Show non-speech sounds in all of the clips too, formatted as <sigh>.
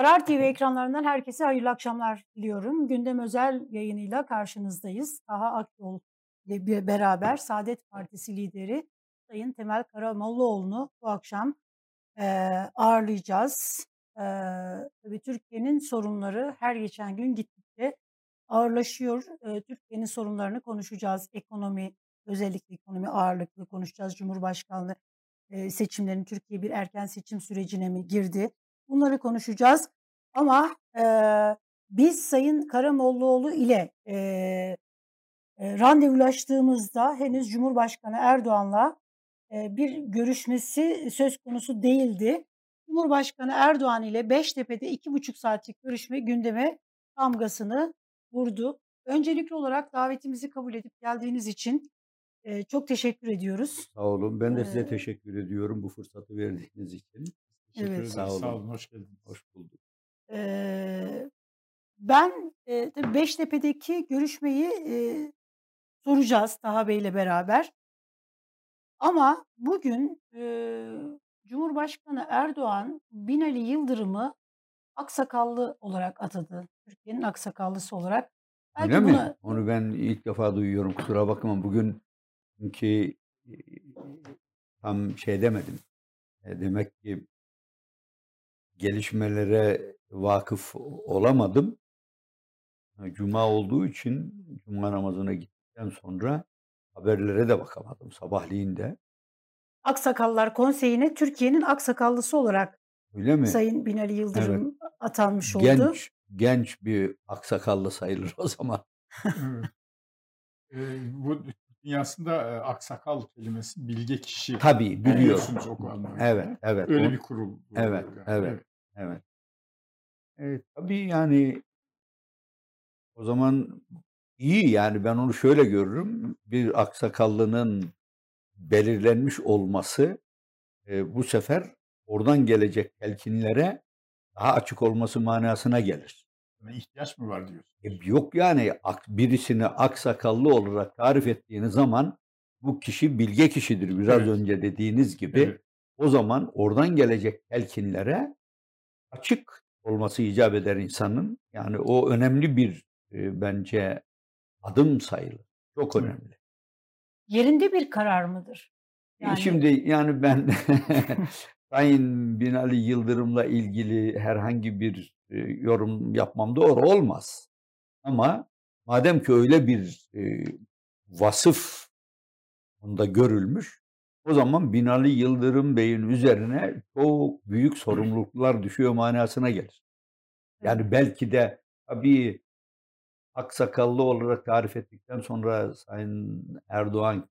Karar TV ekranlarından herkese hayırlı akşamlar diliyorum. Gündem özel yayınıyla karşınızdayız. Taha Akyol ile beraber Saadet Partisi lideri Sayın Temel Karamollaoğlu'nu bu akşam e, ağırlayacağız. E, tabii Türkiye'nin sorunları her geçen gün gittikçe ağırlaşıyor. E, Türkiye'nin sorunlarını konuşacağız. Ekonomi, özellikle ekonomi ağırlıklı konuşacağız. Cumhurbaşkanlığı e, seçimlerin Türkiye bir erken seçim sürecine mi girdi? Bunları konuşacağız. Ama e, biz Sayın Karamollaoğlu ile e, e, randevulaştığımızda henüz Cumhurbaşkanı Erdoğan'la e, bir görüşmesi söz konusu değildi. Cumhurbaşkanı Erdoğan ile Beştepe'de iki buçuk saatlik görüşme gündeme damgasını vurdu. Öncelikli olarak davetimizi kabul edip geldiğiniz için e, çok teşekkür ediyoruz. Sağ olun. Ben de size Ee, teşekkür ediyorum bu fırsatı verdiğiniz için. Teşekkür Evet. Sağ olun. Sağ olun. Hoş geldiniz. Hoş bulduk. Eee, ben, tabii Beştepe'deki görüşmeyi, eee, soracağız Taha Bey'le beraber. Ama bugün, eee, Cumhurbaşkanı Erdoğan, Binali Yıldırım'ı aksakallı olarak atadı. Türkiye'nin aksakallısı olarak. Öyle Belki mi? buna Onu ben ilk defa duyuyorum. Kusura bakma. Bugün çünkü e, tam şey demedim. E, Demek ki gelişmelere vakıf olamadım. Cuma olduğu için Cuma namazına gittikten sonra haberlere de bakamadım sabahleyin de. Aksakallılar Konseyi'ne Türkiye'nin aksakallısı olarak Öyle mi? Sayın Binali Evet. Yıldırım atanmış oldu. Genç genç bir aksakallı sayılır o zaman. Evet. Ee, bu dünyasında e, aksakal kelimesi bilge kişi. Tabii. Biliyorsunuz o anlamda. Evet, evet. Öyle O- bir kurul. Evet, galiba. evet. Evet. Evet, tabii yani o zaman iyi yani ben onu şöyle görürüm. Bir aksakallının belirlenmiş olması e, bu sefer oradan gelecek telkinlere daha açık olması manasına gelir. Yani ihtiyaç mı var diyorsun? E, yok yani ak- birisini aksakallı olarak tarif ettiğiniz zaman bu kişi bilge kişidir. Biraz Evet. önce dediğiniz gibi. Evet. O zaman oradan gelecek telkinlere açık olması icap eder insanın. Yani o önemli bir e, bence adım sayılır. Çok önemli. Yerinde bir karar mıdır? E, Yani Şimdi yani ben <laughs> Sayın Binali Yıldırım'la ilgili herhangi bir e, yorum yapmam doğru olmaz. Ama madem ki öyle bir e, vasıf onda görülmüş, o zaman Binali Yıldırım Bey'in üzerine çok büyük sorumluluklar düşüyor manasına gelir. Yani belki de tabii aksakallı olarak tarif ettikten sonra Sayın Erdoğan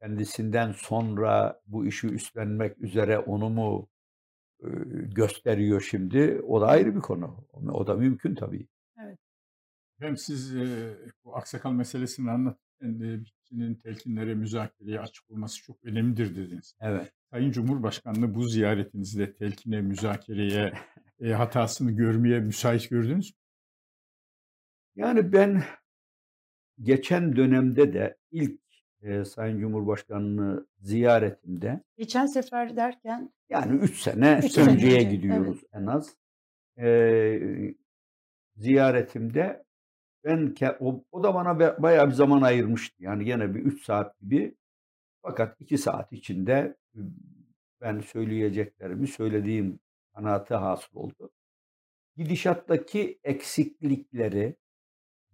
kendisinden sonra bu işi üstlenmek üzere onu mu e, gösteriyor şimdi? O da ayrı bir konu. O da mümkün tabii. Hem siz e, bu aksakal meselesini e, bir kişinin telkinlere, müzakereye açık olması çok önemlidir dediniz. Evet. Sayın Cumhurbaşkanı'nı bu ziyaretinizde telkine, müzakereye, e, hatasını görmeye müsait gördünüz mü? Yani ben geçen dönemde de ilk e, Sayın Cumhurbaşkanı'nı ziyaretimde geçen sefer derken yani 3 sene Üç sene önceye önce, gidiyoruz en az. E, ziyaretimde ben o, o da bana bayağı bir zaman ayırmıştı. Yani gene bir 3 saat gibi. Fakat 2 saat içinde ben söyleyeceklerimi söylediğim kanaati hasıl oldu. Gidişattaki eksiklikleri,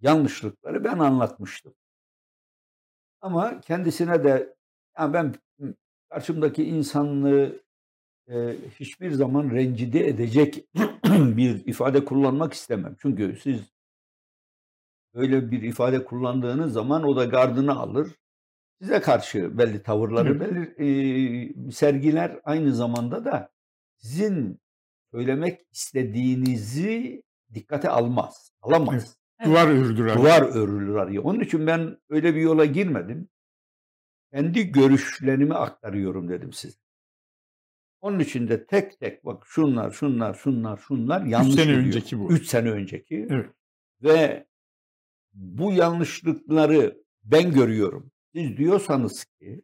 yanlışlıkları ben anlatmıştım. Ama kendisine de ya ben karşımdaki insanlığı e, hiçbir zaman rencide edecek <clears throat> bir ifade kullanmak istemem. Çünkü siz öyle bir ifade kullandığınız zaman o da gardını alır. Size karşı belli tavırları Evet. belir, e, sergiler. Aynı zamanda da sizin söylemek istediğinizi dikkate almaz. Alamaz. Evet. Duvar ördüler. Duvar örülür. Onun için ben öyle bir yola girmedim. Kendi görüşlerimi aktarıyorum dedim size. Onun için de tek tek bak şunlar, şunlar, şunlar, şunlar yanlış sene gidiyor. önceki bu. 3 sene önceki. Evet. Ve bu yanlışlıkları ben görüyorum. Siz diyorsanız ki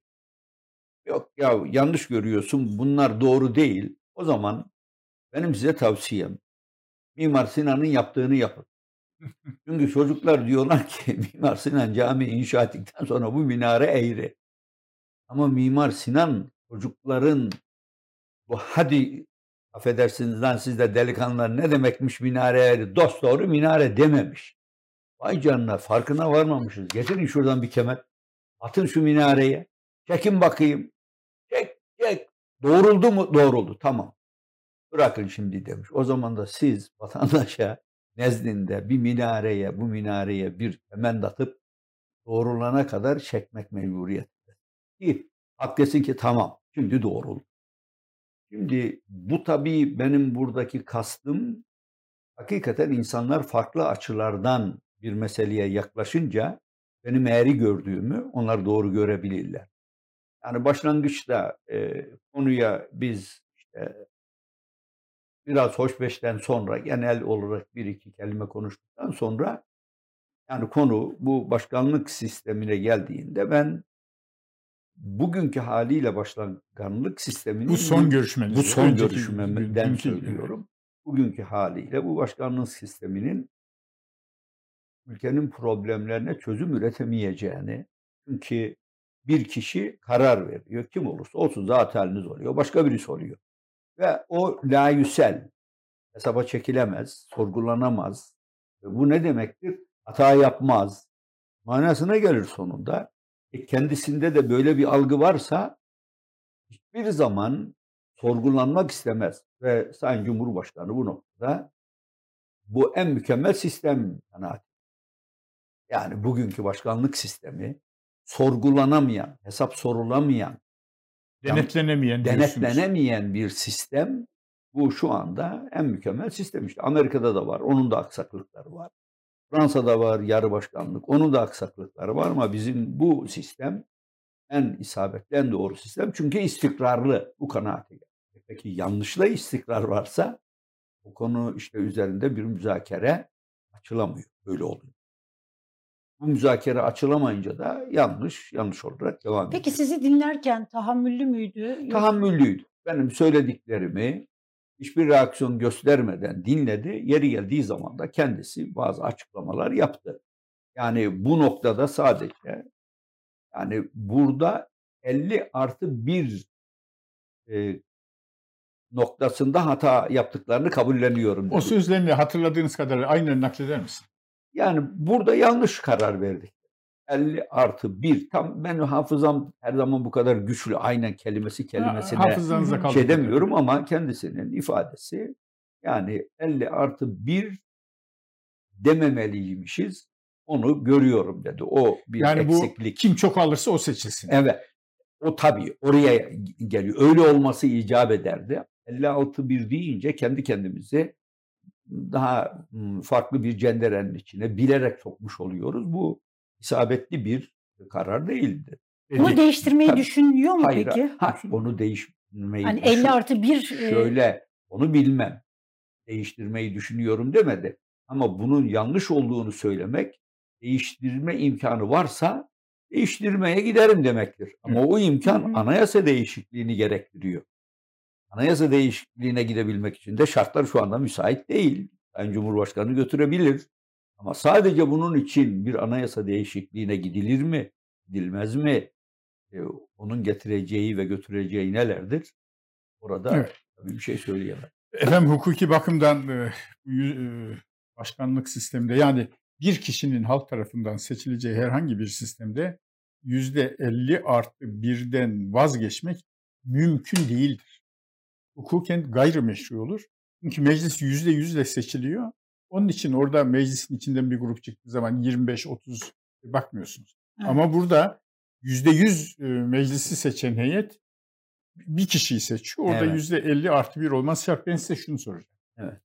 yok ya yanlış görüyorsun bunlar doğru değil. O zaman benim size tavsiyem Mimar Sinan'ın yaptığını yapın. <laughs> Çünkü çocuklar diyorlar ki <laughs> Mimar Sinan cami inşa ettikten sonra bu minare eğri. Ama Mimar Sinan çocukların bu hadi affedersiniz lan siz de delikanlılar ne demekmiş minare eğri dost doğru minare dememiş. Vay canına farkına varmamışız. Getirin şuradan bir kemer. Atın şu minareye. Çekin bakayım. Çek çek. Doğruldu mu? Doğruldu. Tamam. Bırakın şimdi demiş. O zaman da siz <laughs> vatandaşa nezdinde bir minareye, bu minareye bir kement atıp doğrulana kadar çekmek mecburiyetinde. Ki hak desin ki tamam şimdi doğruldu. Şimdi bu tabii benim buradaki kastım hakikaten insanlar farklı açılardan bir meseleye yaklaşınca benim eğri gördüğümü onlar doğru görebilirler. Yani başlangıçta e, konuya biz işte biraz hoşbeşten sonra genel olarak bir iki kelime konuştuktan sonra yani konu bu başkanlık sistemine geldiğinde ben bugünkü haliyle başkanlık sisteminin bu son görüşmeniz. Bu son görüşmemden söylüyorum. Bugünkü haliyle bu başkanlık sisteminin ülkenin problemlerine çözüm üretemeyeceğini çünkü bir kişi karar veriyor. Kim olursa olsun zaten oluyor. Başka birisi oluyor. Ve o layüsel hesaba çekilemez, sorgulanamaz. Ve bu ne demektir? Hata yapmaz. Manasına gelir sonunda. E kendisinde de böyle bir algı varsa hiçbir zaman sorgulanmak istemez. Ve Sayın Cumhurbaşkanı bu noktada bu en mükemmel sistem kanaati. Yani bugünkü başkanlık sistemi sorgulanamayan, hesap sorulamayan, denetlenemeyen, denetlenemeyen bir sistem bu şu anda en mükemmel sistem işte. Amerika'da da var, onun da aksaklıkları var. Fransa'da var yarı başkanlık, onun da aksaklıkları var ama bizim bu sistem en isabetli, en doğru sistem. Çünkü istikrarlı bu kanaate Peki yanlışla istikrar varsa bu konu işte üzerinde bir müzakere açılamıyor. Böyle oluyor. Bu müzakere açılamayınca da yanlış, yanlış olarak devam ediyor. Peki sizi dinlerken tahammüllü müydü? Tahammüllüydü. Benim söylediklerimi hiçbir reaksiyon göstermeden dinledi. Yeri geldiği zaman da kendisi bazı açıklamalar yaptı. Yani bu noktada sadece yani burada 50 artı 1 e, noktasında hata yaptıklarını kabulleniyorum. Dedi. O sözlerini hatırladığınız kadarıyla aynen nakleder misin? Yani burada yanlış karar verdik. 50 artı 1. Tam ben hafızam her zaman bu kadar güçlü aynen kelimesi kelimesine ha, şey demiyorum ama kendisinin ifadesi yani 50 artı 1 dememeliymişiz. Onu görüyorum dedi. O bir yani eksiklik. Bu kim çok alırsa o seçilsin. Evet. O tabii oraya geliyor. Öyle olması icap ederdi. 56 bir deyince kendi kendimizi daha farklı bir cenderenin içine bilerek sokmuş oluyoruz. Bu isabetli bir karar değildi. Bunu değiştirmeyi Tabii, düşünüyor mu hayır, peki? Ha, onu değiştirmeyi hani 50 artı 1 şöyle onu bilmem. Değiştirmeyi düşünüyorum demedi. Ama bunun yanlış olduğunu söylemek değiştirme imkanı varsa değiştirmeye giderim demektir. Ama o imkan anayasa değişikliğini gerektiriyor. Anayasa değişikliğine gidebilmek için de şartlar şu anda müsait değil. Sayın Cumhurbaşkanı götürebilir. Ama sadece bunun için bir anayasa değişikliğine gidilir mi? Gidilmez mi? E, onun getireceği ve götüreceği nelerdir? Orada evet. tabii bir şey söyleyemem. Efendim hukuki bakımdan e, başkanlık sisteminde yani bir kişinin halk tarafından seçileceği herhangi bir sistemde yüzde 50 artı birden vazgeçmek mümkün değildir hukuken gayrimeşru olur. Çünkü meclis yüzde yüzle seçiliyor. Onun için orada meclisin içinden bir grup çıktığı zaman 25-30 bakmıyorsunuz. Evet. Ama burada yüzde yüz meclisi seçen heyet bir kişiyi seçiyor. Orada yüzde evet. 50 artı bir olmaz şart. Ben size şunu soracağım. Evet.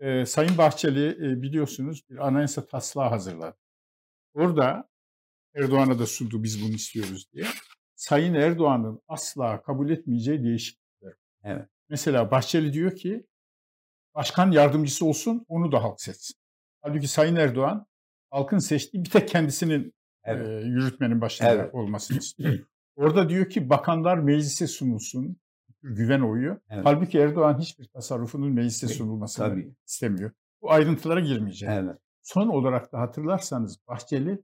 Ee, Sayın Bahçeli e, biliyorsunuz bir anayasa taslağı hazırladı. Orada Erdoğan'a da sundu biz bunu istiyoruz diye. Sayın Erdoğan'ın asla kabul etmeyeceği değişiklikler. Evet. Mesela Bahçeli diyor ki başkan yardımcısı olsun onu da halk seçsin. Halbuki Sayın Erdoğan halkın seçtiği bir tek kendisinin evet. e, yürütmenin başında evet. olmasını <clears throat> istiyor. Orada diyor ki bakanlar meclise sunulsun. Güven oyu. Evet. Halbuki Erdoğan hiçbir tasarrufunun meclise sunulmasını Tabii. istemiyor. Bu ayrıntılara girmeyeceğim. Evet. Son olarak da hatırlarsanız Bahçeli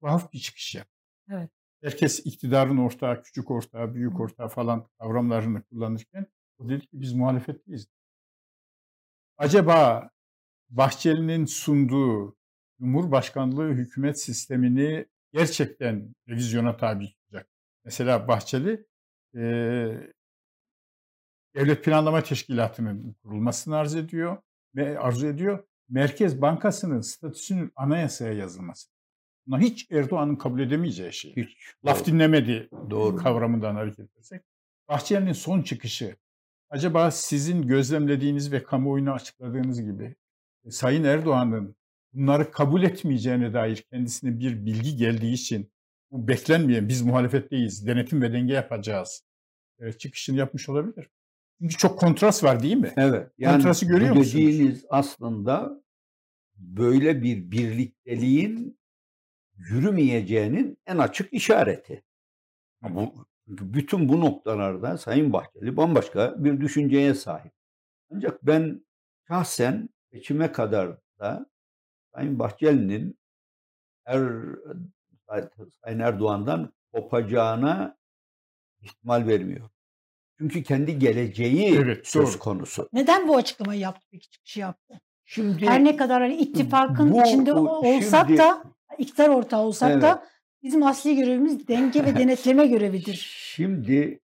tuhaf bir çıkış yaptı. Evet. Herkes iktidarın ortağı, küçük ortağı, büyük ortağı falan kavramlarını kullanırken o dedi ki biz muhalefetliyiz. Acaba Bahçeli'nin sunduğu Cumhurbaşkanlığı hükümet sistemini gerçekten revizyona tabi tutacak. Mesela Bahçeli eee Devlet Planlama Teşkilatı'nın kurulmasını arz ediyor ve arzu ediyor. Merkez Bankası'nın statüsünün anayasaya yazılması. Buna hiç Erdoğan'ın kabul edemeyeceği şey. Hiç. Laf Doğru. dinlemedi Doğru. kavramından hareket edersek. Bahçeli'nin son çıkışı acaba sizin gözlemlediğiniz ve kamuoyuna açıkladığınız gibi e, Sayın Erdoğan'ın bunları kabul etmeyeceğine dair kendisine bir bilgi geldiği için bu beklenmeyen biz muhalefetteyiz, denetim ve denge yapacağız e, çıkışını yapmış olabilir. Çünkü çok kontrast var değil mi? Evet. Yani Kontrası görüyor bu musunuz? dediğiniz aslında böyle bir birlikteliğin yürümeyeceğinin en açık işareti. Bu, çünkü bütün bu noktalarda Sayın Bahçeli bambaşka bir düşünceye sahip. Ancak ben şahsen seçime kadar da Sayın Bahçeli'nin er, Sayın Erdoğan'dan kopacağına ihtimal vermiyor. Çünkü kendi geleceği Evet, söz doğru. konusu. Neden bu açıklamayı yaptı peki çıkışı yaptı? Şimdi Her ne kadar hani ittifakın bu- içinde bu olsak şimdi- da iktidar ortağı olsak Evet. da bizim asli görevimiz denge ve denetleme görevidir. <laughs> Şimdi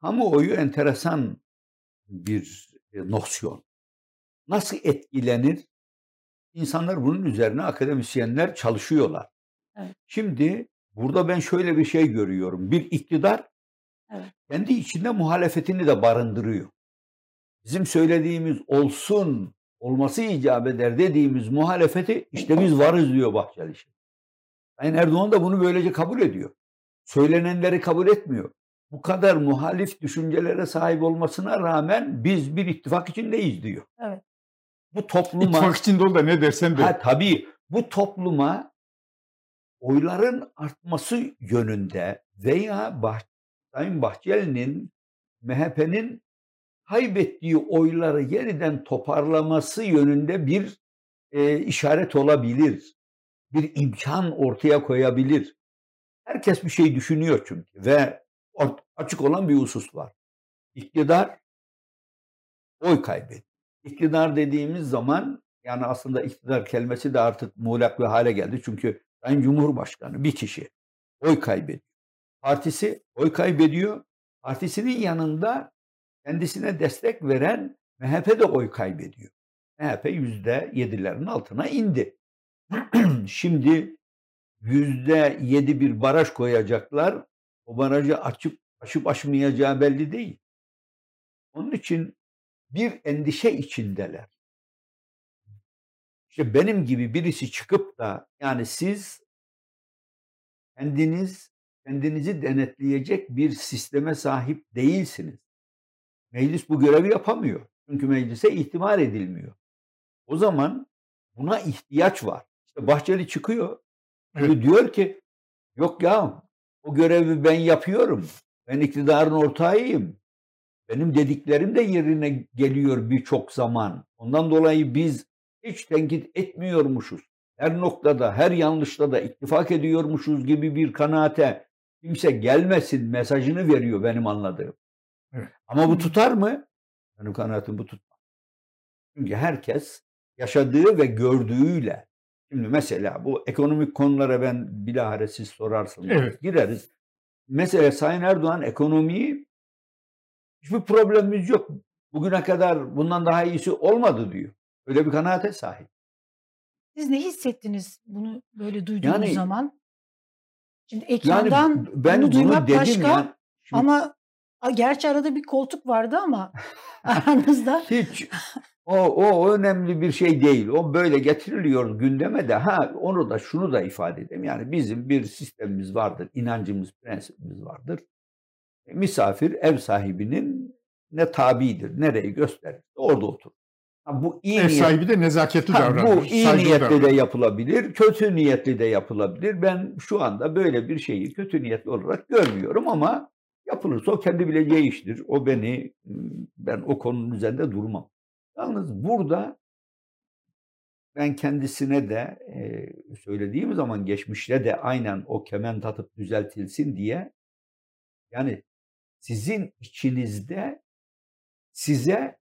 kamuoyu enteresan bir e, nosyon. Nasıl etkilenir? İnsanlar bunun üzerine akademisyenler çalışıyorlar. Evet. Şimdi burada ben şöyle bir şey görüyorum. Bir iktidar Evet. kendi içinde muhalefetini de barındırıyor. Bizim söylediğimiz olsun, olması icap eder dediğimiz muhalefeti işte biz varız diyor Bahçeli. şimdi. Sayın Erdoğan da bunu böylece kabul ediyor. Söylenenleri kabul etmiyor. Bu kadar muhalif düşüncelere sahip olmasına rağmen biz bir ittifak içindeyiz diyor. Evet. Bu topluma İttifak içinde ol da ne dersen de. Ha, tabii bu topluma oyların artması yönünde veya bah Sayın Bahçeli'nin MHP'nin kaybettiği oyları yeniden toparlaması yönünde bir e, işaret olabilir. Bir imkan ortaya koyabilir. Herkes bir şey düşünüyor çünkü ve açık olan bir husus var. İktidar oy kaybediyor. İktidar dediğimiz zaman yani aslında iktidar kelimesi de artık muğlak bir hale geldi. Çünkü Sayın Cumhurbaşkanı bir kişi oy kaybediyor. Partisi oy kaybediyor. Partisinin yanında kendisine destek veren MHP de oy kaybediyor. MHP yüzde yedilerin altına indi. <clears throat> Şimdi yüzde yedi bir baraj koyacaklar. O barajı açıp aşıp aşmayacağı belli değil. Onun için bir endişe içindeler. İşte benim gibi birisi çıkıp da yani siz kendiniz kendinizi denetleyecek bir sisteme sahip değilsiniz. Meclis bu görevi yapamıyor. Çünkü meclise ihtimal edilmiyor. O zaman buna ihtiyaç var. Bahçeli çıkıyor. Evet. Diyor ki yok ya o görevi ben yapıyorum. Ben iktidarın ortağıyım. Benim dediklerim de yerine geliyor birçok zaman. Ondan dolayı biz hiç tenkit etmiyormuşuz. Her noktada, her yanlışta da ittifak ediyormuşuz gibi bir kanaate kimse gelmesin mesajını veriyor benim anladığım. Evet. Ama bu tutar mı? Benim kanaatim bu tutmaz. Çünkü herkes yaşadığı ve gördüğüyle. Şimdi mesela bu ekonomik konulara ben bilahare siz sorarsınız. Evet. Gireriz. Mesela Sayın Erdoğan ekonomiyi hiçbir problemimiz yok. Bugüne kadar bundan daha iyisi olmadı diyor. Öyle bir kanaate sahip. Siz ne hissettiniz bunu böyle duyduğunuz Yani- zaman? Şimdi Yani ekrandan ben bunu bunu duymak dedim başka ya. Şimdi ama gerçi arada bir koltuk vardı ama <laughs> <laughs> aranızda hiç o, o önemli bir şey değil. O böyle getiriliyor gündeme de. Ha onu da şunu da ifade edeyim. Yani bizim bir sistemimiz vardır. inancımız, prensibimiz vardır. E, Misafir ev sahibinin ne tabidir, nereyi gösterir. Orada otur. Ha, bu iyi Ev niyet- sahibi de nezaketli Ha, davranır. bu iyi saygılı niyetli de davranır. yapılabilir, kötü niyetli de yapılabilir. Ben şu anda böyle bir şeyi kötü niyetli olarak görmüyorum ama yapılırsa o kendi bileceği iştir. O beni, ben o konunun üzerinde durmam. Yalnız burada ben kendisine de e, söylediğim zaman geçmişte de aynen o kemen tatıp düzeltilsin diye yani sizin içinizde size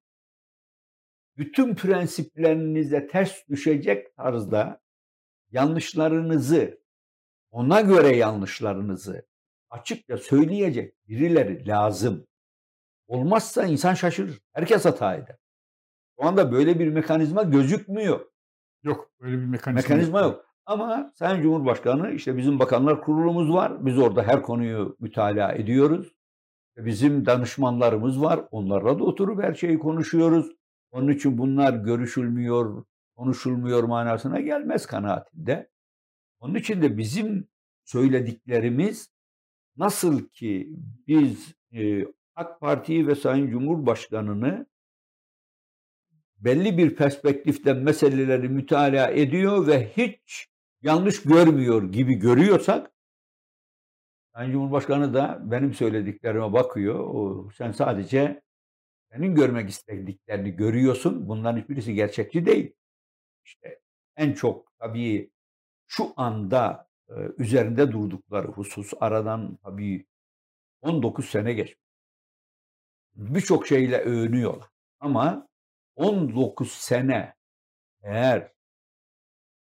bütün prensiplerinize ters düşecek tarzda yanlışlarınızı ona göre yanlışlarınızı açıkça söyleyecek birileri lazım. Olmazsa insan şaşırır. Herkes hata eder. Şu anda böyle bir mekanizma gözükmüyor. Yok böyle bir mekanizma, Mekanizma yok. Ama Sayın Cumhurbaşkanı işte bizim bakanlar kurulumuz var. Biz orada her konuyu mütalaa ediyoruz. Bizim danışmanlarımız var. Onlarla da oturup her şeyi konuşuyoruz. Onun için bunlar görüşülmüyor, konuşulmuyor manasına gelmez kanaatinde. Onun için de bizim söylediklerimiz nasıl ki biz e, AK Parti'yi ve Sayın Cumhurbaşkanı'nı belli bir perspektiften meseleleri mütalaa ediyor ve hiç yanlış görmüyor gibi görüyorsak Sayın Cumhurbaşkanı da benim söylediklerime bakıyor. O, sen sadece senin görmek istediklerini görüyorsun. Bunların hiçbirisi gerçekçi değil. İşte en çok tabii şu anda e, üzerinde durdukları husus aradan tabii 19 sene geçmiş. Birçok şeyle övünüyorlar. Ama 19 sene eğer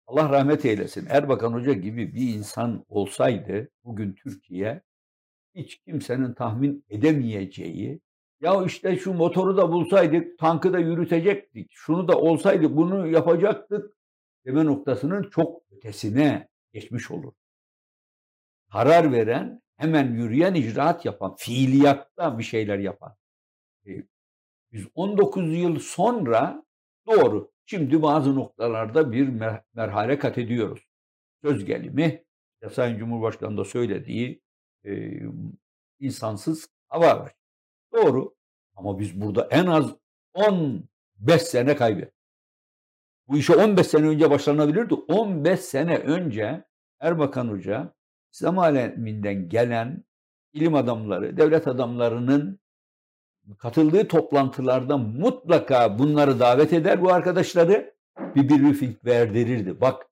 Allah rahmet eylesin Erbakan Hoca gibi bir insan olsaydı bugün Türkiye hiç kimsenin tahmin edemeyeceği ya işte şu motoru da bulsaydık, tankı da yürütecektik, şunu da olsaydı bunu yapacaktık deme noktasının çok ötesine geçmiş olur. Karar veren, hemen yürüyen, icraat yapan, fiiliyatta bir şeyler yapan. Biz 19 yıl sonra doğru, şimdi bazı noktalarda bir merhale kat ediyoruz. Söz gelimi, Sayın Cumhurbaşkanı da söylediği e, insansız hava araç. Doğru. Ama biz burada en az 15 sene kaybettik. Bu işe 15 sene önce başlanabilirdi. 15 sene önce Erbakan Hoca İslam aleminden gelen ilim adamları, devlet adamlarının katıldığı toplantılarda mutlaka bunları davet eder bu arkadaşları bir briefing verdirirdi. Bak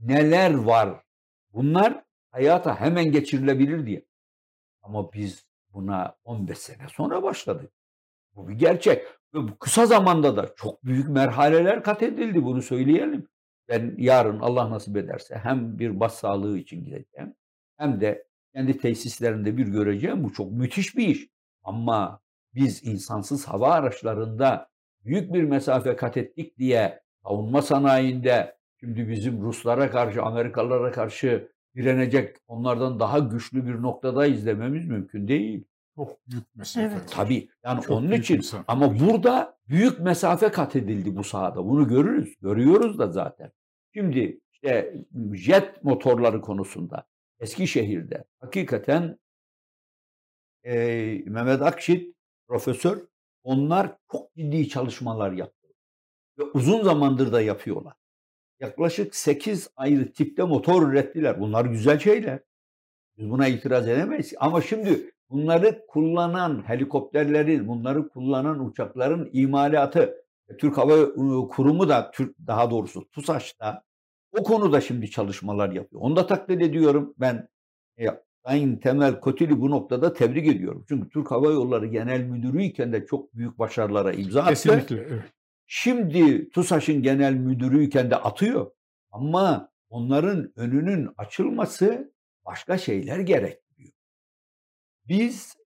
neler var. Bunlar hayata hemen geçirilebilir diye. Ama biz buna 15 sene sonra başladık. Bu bir gerçek. Ve bu kısa zamanda da çok büyük merhaleler kat edildi bunu söyleyelim. Ben yarın Allah nasip ederse hem bir bas sağlığı için gideceğim hem de kendi tesislerinde bir göreceğim. Bu çok müthiş bir iş. Ama biz insansız hava araçlarında büyük bir mesafe kat ettik diye savunma sanayinde şimdi bizim Ruslara karşı, Amerikalılara karşı direnecek, onlardan daha güçlü bir noktada izlememiz mümkün değil. Çok büyük mesafe. Evet. Tabii yani Çok onun için mesafe. ama burada büyük mesafe kat edildi bu sahada. Bunu görürüz. Görüyoruz da zaten. Şimdi işte jet motorları konusunda Eskişehir'de hakikaten e, Mehmet Akşit profesör onlar çok ciddi çalışmalar yaptı. Ve uzun zamandır da yapıyorlar. Yaklaşık 8 ayrı tipte motor ürettiler. Bunlar güzel şeyler. Biz buna itiraz edemeyiz. Ama şimdi bunları kullanan helikopterleri, bunları kullanan uçakların imalatı, Türk Hava Kurumu da, daha doğrusu TUSAŞ'ta o konuda şimdi çalışmalar yapıyor. Onu da takdir ediyorum. Ben e, Sayın Temel Kotili bu noktada tebrik ediyorum. Çünkü Türk Hava Yolları Genel Müdürü iken de çok büyük başarılara imza attı. Kesinlikle. Evet. Şimdi TUSAŞ'ın genel müdürüyken de atıyor. Ama onların önünün açılması başka şeyler gerektiriyor. Biz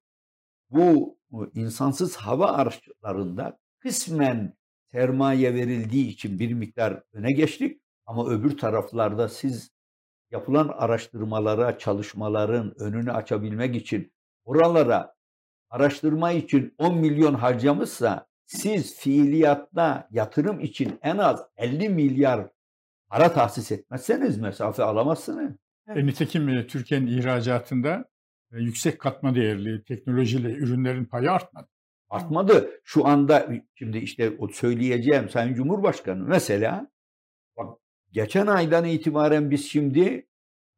bu insansız hava araçlarında kısmen sermaye verildiği için bir miktar öne geçtik. Ama öbür taraflarda siz yapılan araştırmalara, çalışmaların önünü açabilmek için oralara araştırma için 10 milyon harcamışsa siz fiiliyatta yatırım için en az 50 milyar para tahsis etmezseniz mesafe alamazsınız. E, nitekim e, Türkiye'nin ihracatında e, yüksek katma değerli teknolojiyle ürünlerin payı artmadı. Artmadı. Şu anda şimdi işte o söyleyeceğim Sayın Cumhurbaşkanı mesela geçen aydan itibaren biz şimdi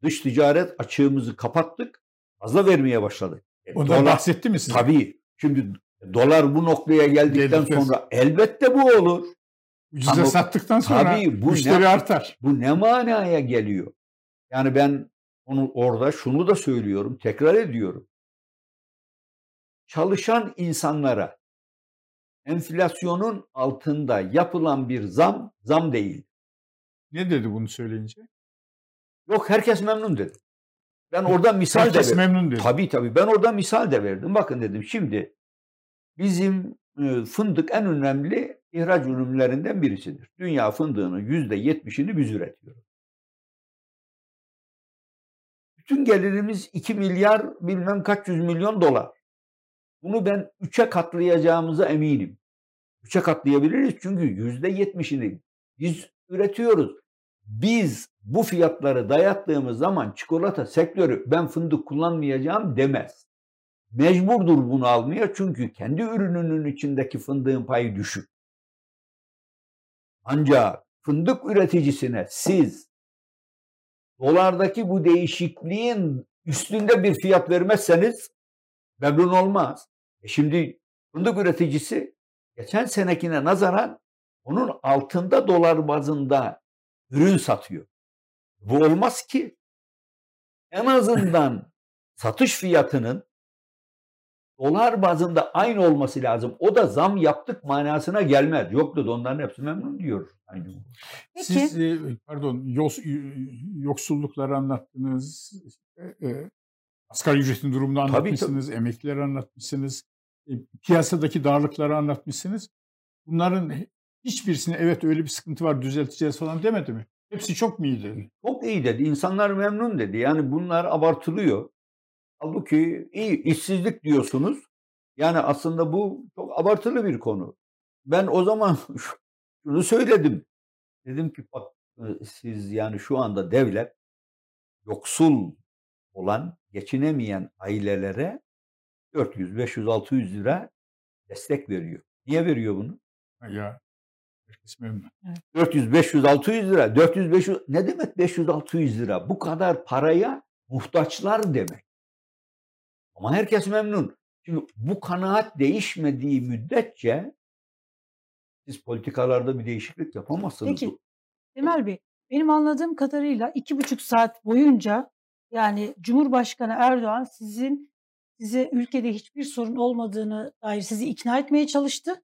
dış ticaret açığımızı kapattık. Fazla vermeye başladık. E, Ondan dolar- bahsetti mi size? Tabii. Şimdi Dolar bu noktaya geldikten Geldikten sonra elbette bu olur. Ucuza Ama sattıktan sonra tabii bu müşteri ne- artar. Bu ne manaya geliyor? Yani ben onu orada şunu da söylüyorum, tekrar ediyorum. Çalışan insanlara enflasyonun altında yapılan bir zam, zam değil. Ne dedi bunu söyleyince? Yok herkes memnun dedi. Ben orada misal de Herkes verdim. memnun dedi. Tabii tabii ben orada misal de verdim. Bakın dedim şimdi bizim e, fındık en önemli ihraç ürünlerinden birisidir. Dünya fındığının yüzde yetmişini biz üretiyoruz. Bütün gelirimiz 2 milyar bilmem kaç yüz milyon dolar. Bunu ben 3'e katlayacağımıza eminim. 3'e katlayabiliriz çünkü yüzde yetmişini biz üretiyoruz. Biz bu fiyatları dayattığımız zaman çikolata sektörü ben fındık kullanmayacağım demez. Mecburdur bunu almaya çünkü kendi ürününün içindeki fındığın payı düşük. Ancak fındık üreticisine siz dolardaki bu değişikliğin üstünde bir fiyat vermezseniz memnun olmaz. E şimdi fındık üreticisi geçen senekine nazaran onun altında dolar bazında ürün satıyor. Bu olmaz ki. En azından satış fiyatının dolar bazında aynı olması lazım. O da zam yaptık manasına gelmez. Yok dedi onların hepsi memnun diyor. Aynı. Peki. Siz e, pardon yos, yoksullukları anlattınız. E, e, asgari ücretin durumunu Tabii, anlatmışsınız. Emeklileri anlatmışsınız. e, piyasadaki darlıkları anlatmışsınız. Bunların hiçbirisine evet öyle bir sıkıntı var düzelteceğiz falan demedi mi? Hepsi çok mu iyi dedi? Çok iyi dedi. İnsanlar memnun dedi. Yani bunlar abartılıyor. Halbuki iyi işsizlik diyorsunuz. Yani aslında bu çok abartılı bir konu. Ben o zaman <laughs> şunu söyledim. Dedim ki bak e, siz yani şu anda devlet yoksul olan, geçinemeyen ailelere 400, 500, 600 lira destek veriyor. Niye veriyor bunu? Ya herkes memnun. 400, 500, 600 lira. 400, 500 ne demek 500, 600 lira? Bu kadar paraya muhtaçlar demek. Ama herkes memnun. Şimdi bu kanaat değişmediği müddetçe siz politikalarda bir değişiklik yapamazsınız. Peki. Temel Bey, benim anladığım kadarıyla iki buçuk saat boyunca yani Cumhurbaşkanı Erdoğan sizin size ülkede hiçbir sorun olmadığını dair sizi ikna etmeye çalıştı.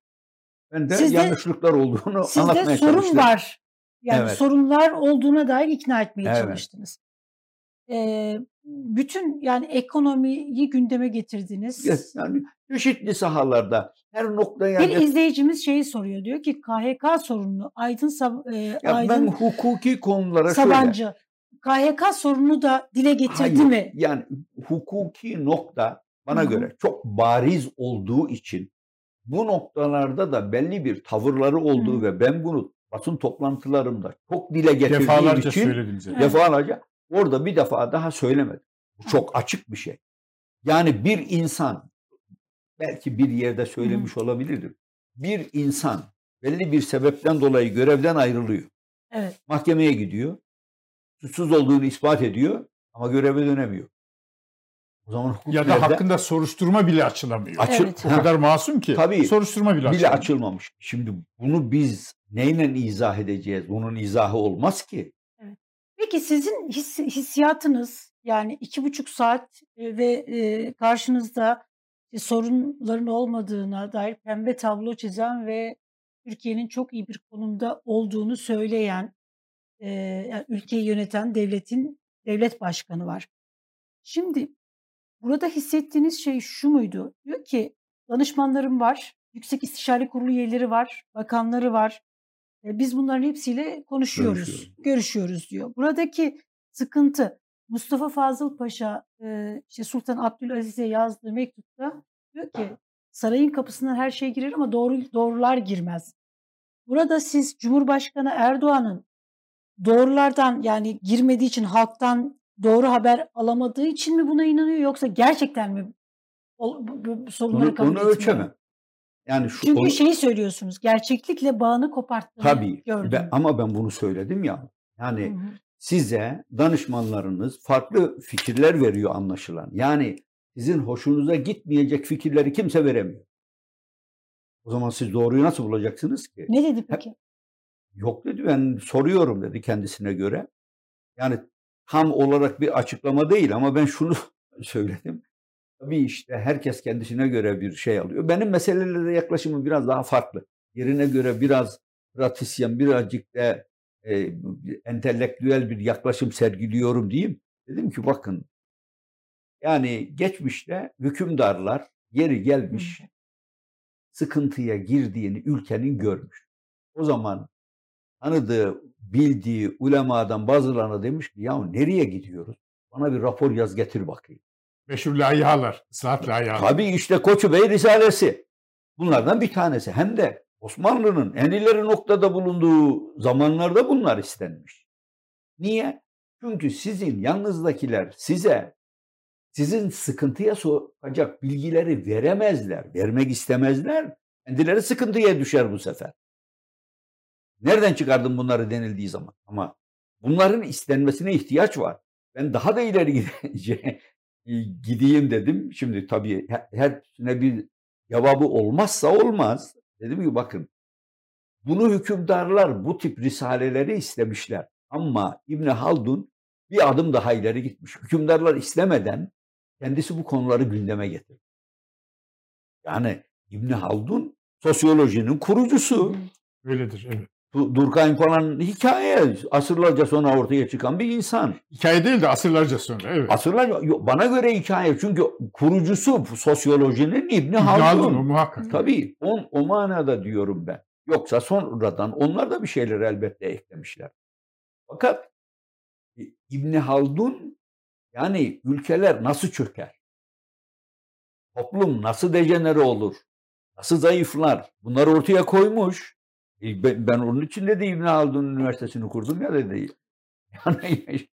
Ben de Sizde- yanlışlıklar olduğunu Sizde anlatmaya sorun çalıştım. var. Yani Evet. sorunlar olduğuna dair ikna etmeye Evet. çalıştınız. Ee, bütün yani ekonomiyi gündeme getirdiniz. Yani çeşitli sahalarda her noktaya Bir izleyicimiz şeyi soruyor. Diyor ki KHK sorununu Aydın Sab- e, ya ben Aydın hukuki konulara şöyle Sabancı KHK sorununu da dile getirdi Hayır, mi? Yani hukuki nokta bana Hı hı. göre çok bariz olduğu için bu noktalarda da belli bir tavırları olduğu Hı. ve ben bunu basın toplantılarımda çok dile getirdiğim Defalarca için defalarca orada bir defa daha söylemedim. Bu çok açık bir şey. Yani bir insan belki bir yerde söylemiş olabilirim. Bir insan belli bir sebepten dolayı görevden ayrılıyor. Evet. Mahkemeye gidiyor. Suçsuz olduğunu ispat ediyor ama göreve dönemiyor. O zaman hukuk Ya da nerede? hakkında soruşturma bile açılamıyor. Açıl- Evet. o kadar masum ki Tabii. soruşturma bile, bile açılmamış. Şimdi bunu biz neyle izah edeceğiz? Bunun izahı olmaz ki. Peki sizin his- hissiyatınız yani iki buçuk saat e, ve e, karşınızda e, sorunların olmadığına dair pembe tablo çizen ve Türkiye'nin çok iyi bir konumda olduğunu söyleyen e, yani ülkeyi yöneten devletin devlet başkanı var. Şimdi burada hissettiğiniz şey şu muydu? Diyor ki danışmanlarım var, Yüksek İstişare Kurulu üyeleri var, bakanları var. E, Biz bunların hepsiyle konuşuyoruz, Görüşüyoruz. görüşüyoruz diyor. Buradaki sıkıntı Mustafa Fazıl Paşa e, işte Sultan Abdülaziz'e yazdığı mektupta diyor ki sarayın kapısından her şey girer ama doğru doğrular girmez. Burada siz Cumhurbaşkanı Erdoğan'ın doğrulardan yani girmediği için halktan doğru haber alamadığı için mi buna inanıyor yoksa gerçekten mi sorunları kabul etmiyor? ölçemem. Yani şu Çünkü onu- şeyi söylüyorsunuz. Gerçeklikle bağını koparttığını tabii. gördüm. Ben- ama ben bunu söyledim ya. Yani Hı hı. size danışmanlarınız farklı fikirler veriyor anlaşılan. Yani sizin hoşunuza gitmeyecek fikirleri kimse veremiyor. O zaman siz doğruyu nasıl bulacaksınız ki? Ne dedi peki? Yok dedi ben soruyorum dedi kendisine göre. Yani tam olarak bir açıklama değil ama ben şunu <laughs> söyledim. Tabii işte herkes kendisine göre bir şey alıyor. Benim meselelere yaklaşımım biraz daha farklı. Yerine göre biraz pratisyen, birazcık da e, entelektüel bir yaklaşım sergiliyorum diyeyim. Dedim ki bakın yani geçmişte hükümdarlar yeri gelmiş sıkıntıya girdiğini ülkenin görmüş. O zaman tanıdığı, bildiği ulemadan bazılarına demiş ki ya nereye gidiyoruz? Bana bir rapor yaz getir bakayım. Meşhur layihalar, ıslahat layihalar. Tabii işte Koçu Bey Risalesi. Bunlardan bir tanesi. Hem de Osmanlı'nın en ileri noktada bulunduğu zamanlarda bunlar istenmiş. Niye? Çünkü sizin yanınızdakiler size sizin sıkıntıya sokacak bilgileri veremezler, vermek istemezler. Kendileri sıkıntıya düşer bu sefer. Nereden çıkardın bunları denildiği zaman? Ama bunların istenmesine ihtiyaç var. Ben daha da ileri gideyim dedim. Şimdi tabii hepsine bir cevabı olmazsa olmaz. Dedim ki bakın bunu hükümdarlar bu tip risaleleri istemişler. Ama İbni Haldun bir adım daha ileri gitmiş. Hükümdarlar istemeden kendisi bu konuları gündeme getirdi. Yani İbni Haldun sosyolojinin kurucusu. Öyledir, evet. Durkheim falan hikaye asırlarca sonra ortaya çıkan bir insan. Hikaye değil de asırlarca sonra evet. Asırlarca bana göre hikaye çünkü kurucusu sosyolojinin İbni Haldun. O muhakkak. Tabii on, o manada diyorum ben. Yoksa sonradan onlar da bir şeyler elbette eklemişler. Fakat İbni Haldun yani ülkeler nasıl çöker? Toplum nasıl dejenere olur? Nasıl zayıflar? Bunları ortaya koymuş. E, ben, ben onun için de İbn Haldun Üniversitesi'ni kurdum ya dedi. <laughs> Yani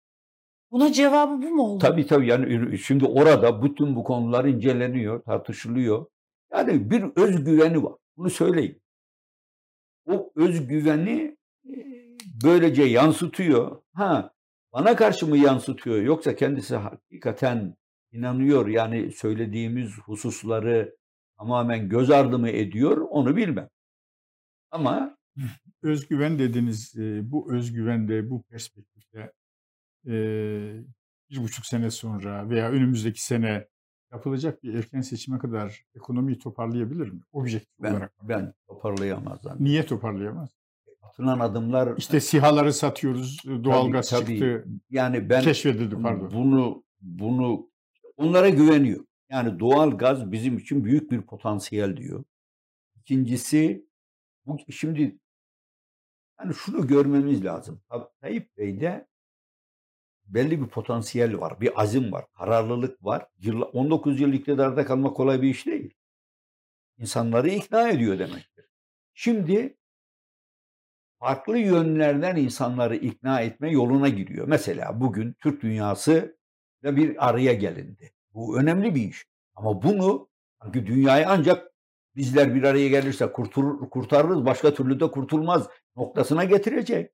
Buna cevabı bu mu oldu? Tabii tabii yani şimdi orada bütün bu konular inceleniyor, tartışılıyor. Yani bir özgüveni var. Bunu söyleyeyim. O özgüveni e, böylece yansıtıyor. Ha bana karşı mı yansıtıyor yoksa kendisi hakikaten inanıyor yani söylediğimiz hususları tamamen göz ardı mı ediyor onu bilmem. Ama <laughs> özgüven dediniz bu özgüvende bu perspektifte bir buçuk sene sonra veya önümüzdeki sene yapılacak bir erken seçime kadar ekonomiyi toparlayabilir mi? Objektif ben, olarak. Ben toparlayamaz. Niye toparlayamaz? Atılan adımlar... İşte sihaları satıyoruz, doğalgaz tabii, tabii. çıktı. Yani ben keşfedildi pardon. Bunu bunu onlara güveniyor. Yani doğal gaz bizim için büyük bir potansiyel diyor. İkincisi bu şimdi yani şunu görmemiz lazım. Tayyip Bey'de belli bir potansiyel var, bir azim var, kararlılık var. 19 yıl iktidarda kalmak kolay bir iş değil. İnsanları ikna ediyor demektir. Şimdi farklı yönlerden insanları ikna etme yoluna giriyor. Mesela bugün Türk dünyası da bir araya gelindi. Bu önemli bir iş. Ama bunu sanki dünyayı ancak bizler bir araya gelirse kurtulur, kurtarırız, başka türlü de kurtulmaz noktasına getirecek.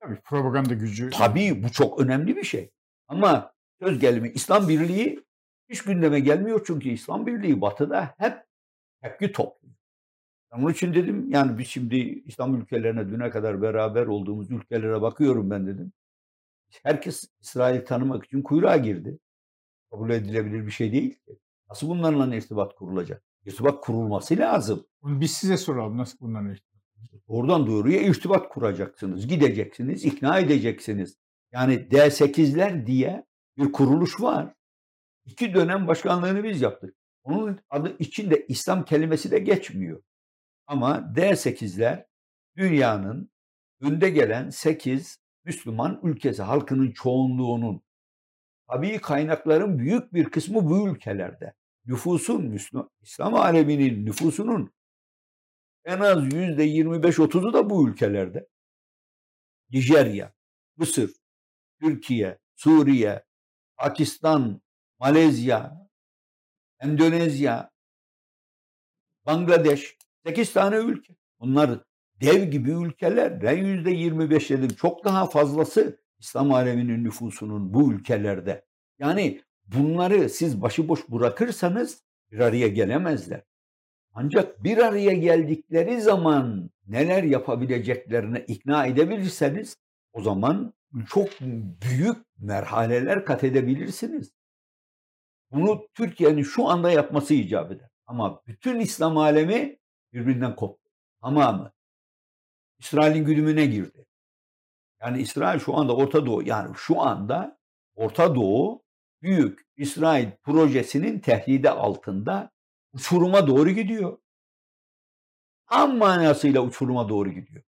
Tabii propaganda gücü. Tabii bu çok önemli bir şey. Ama söz gelimi İslam Birliği hiç gündeme gelmiyor çünkü İslam Birliği batıda hep tepki topluyor. Onun için dedim yani biz şimdi İslam ülkelerine düne kadar beraber olduğumuz ülkelere bakıyorum ben dedim. Herkes İsrail tanımak için kuyruğa girdi. Kabul edilebilir bir şey değil ki. Nasıl bunlarla irtibat kurulacak? İrtibat kurulması lazım. Biz size soralım nasıl bunlarla irtibat Oradan doğruya irtibat kuracaksınız. Gideceksiniz, ikna edeceksiniz. Yani D8'ler diye bir kuruluş var. İki dönem başkanlığını biz yaptık. Onun adı içinde İslam kelimesi de geçmiyor. Ama D8'ler dünyanın önde gelen 8 Müslüman ülkesi, halkının çoğunluğunun tabii kaynakların büyük bir kısmı bu ülkelerde. Nüfusun, Müslüman, İslam aleminin nüfusunun en az yüzde 25-30'u da bu ülkelerde. Nijerya, Mısır, Türkiye, Suriye, Pakistan, Malezya, Endonezya, Bangladeş, 8 tane ülke. Bunlar dev gibi ülkeler. Ben yüzde 25 dedim. Çok daha fazlası İslam aleminin nüfusunun bu ülkelerde. Yani bunları siz başıboş bırakırsanız bir araya gelemezler. Ancak bir araya geldikleri zaman neler yapabileceklerine ikna edebilirseniz o zaman çok büyük merhaleler kat edebilirsiniz. Bunu Türkiye'nin şu anda yapması icap eder. Ama bütün İslam alemi birbirinden koptu. Tamamı. İsrail'in güdümüne girdi. Yani İsrail şu anda Orta Doğu yani şu anda Orta Doğu büyük İsrail projesinin tehdidi altında uçuruma doğru gidiyor. Tam manasıyla uçuruma doğru gidiyor.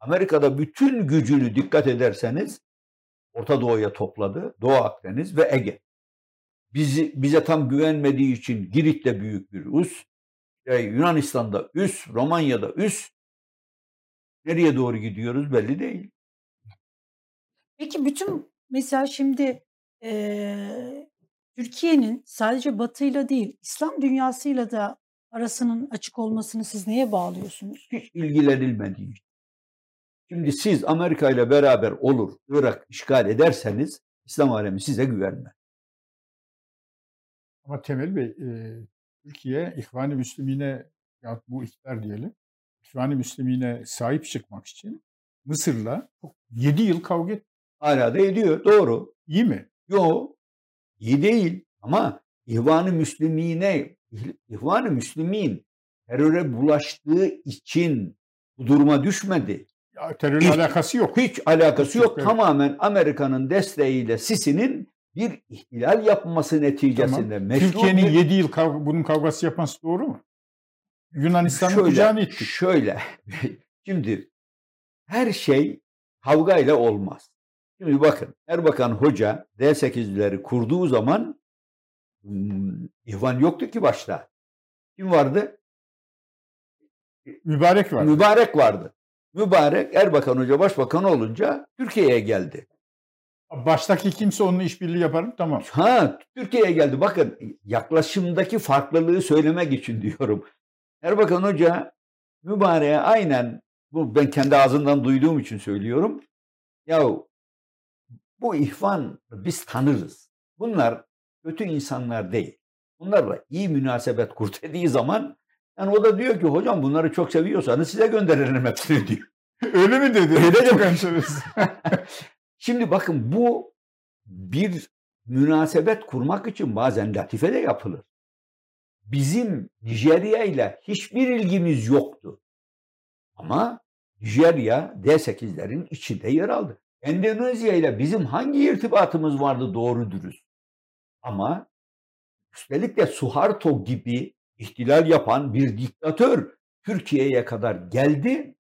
Amerika'da bütün gücünü dikkat ederseniz Orta Doğu'ya topladı. Doğu Akdeniz ve Ege. Bizi, bize tam güvenmediği için Girit'te büyük bir üs, Yunanistan'da üs, Romanya'da üs. Nereye doğru gidiyoruz belli değil. Peki bütün mesela şimdi e, Türkiye'nin sadece Batı'yla değil İslam dünyasıyla da arasının açık olmasını siz neye bağlıyorsunuz? Hiç ilgilenilmediği için. Şimdi siz Amerika ile beraber olur Irak işgal ederseniz İslam alemi size güvenmez. Ama Temel Bey, e, Türkiye İhvan-ı Müslümine ya bu iktidar diyelim, İhvan-ı Müslümine sahip çıkmak için Mısır'la 7 yıl kavga etti. Hala da ediyor. Doğru. İyi mi? Yok. İyi değil. Ama İhvan-ı Müslümine, İhvan-ı Müslümin teröre bulaştığı için bu duruma düşmedi. Ya, terörle hiç, alakası yok. Hiç alakası yok. Evet. Tamamen Amerika'nın desteğiyle Sisi'nin bir ihtilal yapması neticesinde tamam. Türkiye'nin bir... 7 yıl kav bunun kavgası yapması doğru mu? Yunanistan'ın kucağını ittik. Şöyle. <laughs> Şimdi her şey kavgayla olmaz. Şimdi bakın Erbakan Hoca D8'leri kurduğu zaman hmm, İhvan yoktu ki başta. Kim vardı? Mübarek vardı. Mübarek vardı. Mübarek Erbakan Hoca başbakan olunca Türkiye'ye geldi. Baştaki kimse onunla işbirliği yapar mı? Tamam. Ha Türkiye'ye geldi. Bakın yaklaşımdaki farklılığı söylemek için <laughs> diyorum. Erbakan Hoca mübareğe aynen bu ben kendi ağzından duyduğum için söylüyorum. Yahu bu ihvan biz tanırız. Bunlar kötü insanlar değil. Bunlarla iyi münasebet kur <laughs> dediği zaman yani o da diyor ki hocam bunları çok seviyorsanız size gönderelim hepsini <laughs> diyor. Öyle mi dedi? Öyle de <laughs> Şimdi bakın bu bir münasebet kurmak için bazen latife de yapılır. Bizim Nijerya ile hiçbir ilgimiz yoktu. Ama Nijerya D8'lerin içinde yer aldı. Endonezya ile bizim hangi irtibatımız vardı doğru dürüst? Ama üstelik de Suharto gibi ihtilal yapan bir diktatör Türkiye'ye kadar geldi,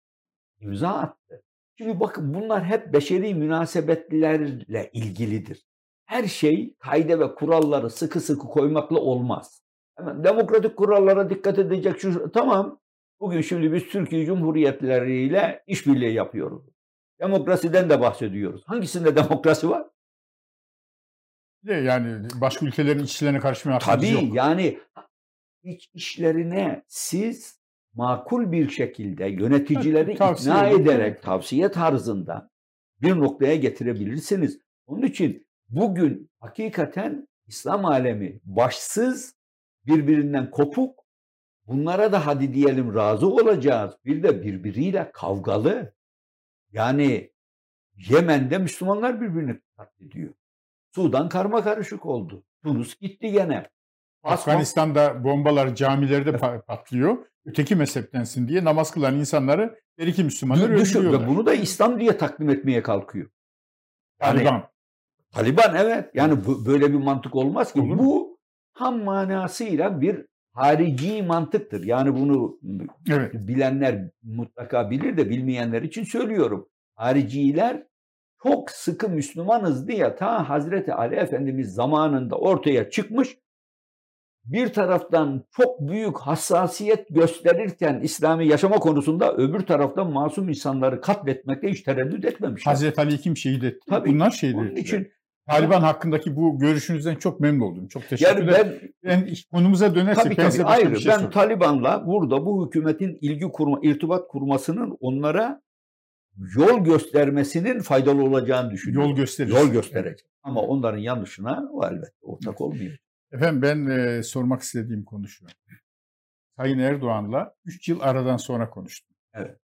imza attı. Şimdi bakın bunlar hep beşeri münasebetlerle ilgilidir. Her şey kaide ve kuralları sıkı sıkı koymakla olmaz. Hemen demokratik kurallara dikkat edecek şu tamam. Bugün şimdi biz Türkiye Cumhuriyetleriyle işbirliği yapıyoruz. Demokrasiden de bahsediyoruz. Hangisinde demokrasi var? Yani başka ülkelerin içlerine karışmaya Tabii yok. yani iç işlerine siz makul bir şekilde yöneticileri evet, ikna ederek tavsiye tarzında bir noktaya getirebilirsiniz. Onun için bugün hakikaten İslam alemi başsız, birbirinden kopuk, bunlara da hadi diyelim razı olacağız. Bir de birbiriyle kavgalı. Yani Yemen'de Müslümanlar birbirini katlediyor. Sudan karma karışık oldu. Tunus gitti gene. Afganistan'da bombalar camilerde patlıyor. Öteki mezheptensin diye namaz kılan insanları her iki Müslümanlar öldürüyorlar. Ve bunu da İslam diye takdim etmeye kalkıyor. Yani, Taliban. Taliban evet. Yani bu, böyle bir mantık olmaz ki. Olur. Bu ham manasıyla bir harici mantıktır. Yani bunu evet. bilenler mutlaka bilir de bilmeyenler için söylüyorum. Hariciler çok sıkı Müslümanız diye ta Hazreti Ali Efendimiz zamanında ortaya çıkmış bir taraftan çok büyük hassasiyet gösterirken İslami yaşama konusunda öbür taraftan masum insanları katletmekte hiç tereddüt etmemiş. Hazreti Ali kim şehit etti? Tabii. Bunlar şehit etti. için Taliban hakkındaki bu görüşünüzden çok memnun oldum. Çok teşekkür yani ben, ben konumuza dönersek tabii, tabii, ayrı. Bir şey ben Taliban'la burada bu hükümetin ilgi kurma, irtibat kurmasının onlara yol göstermesinin faydalı olacağını düşünüyorum. Yol gösterecek. Yol gösterecek. Ama onların yanlışına o elbette ortak olmayacak. Efendim ben e, sormak istediğim konu şu. Sayın Erdoğan'la 3 yıl aradan sonra konuştum. Evet.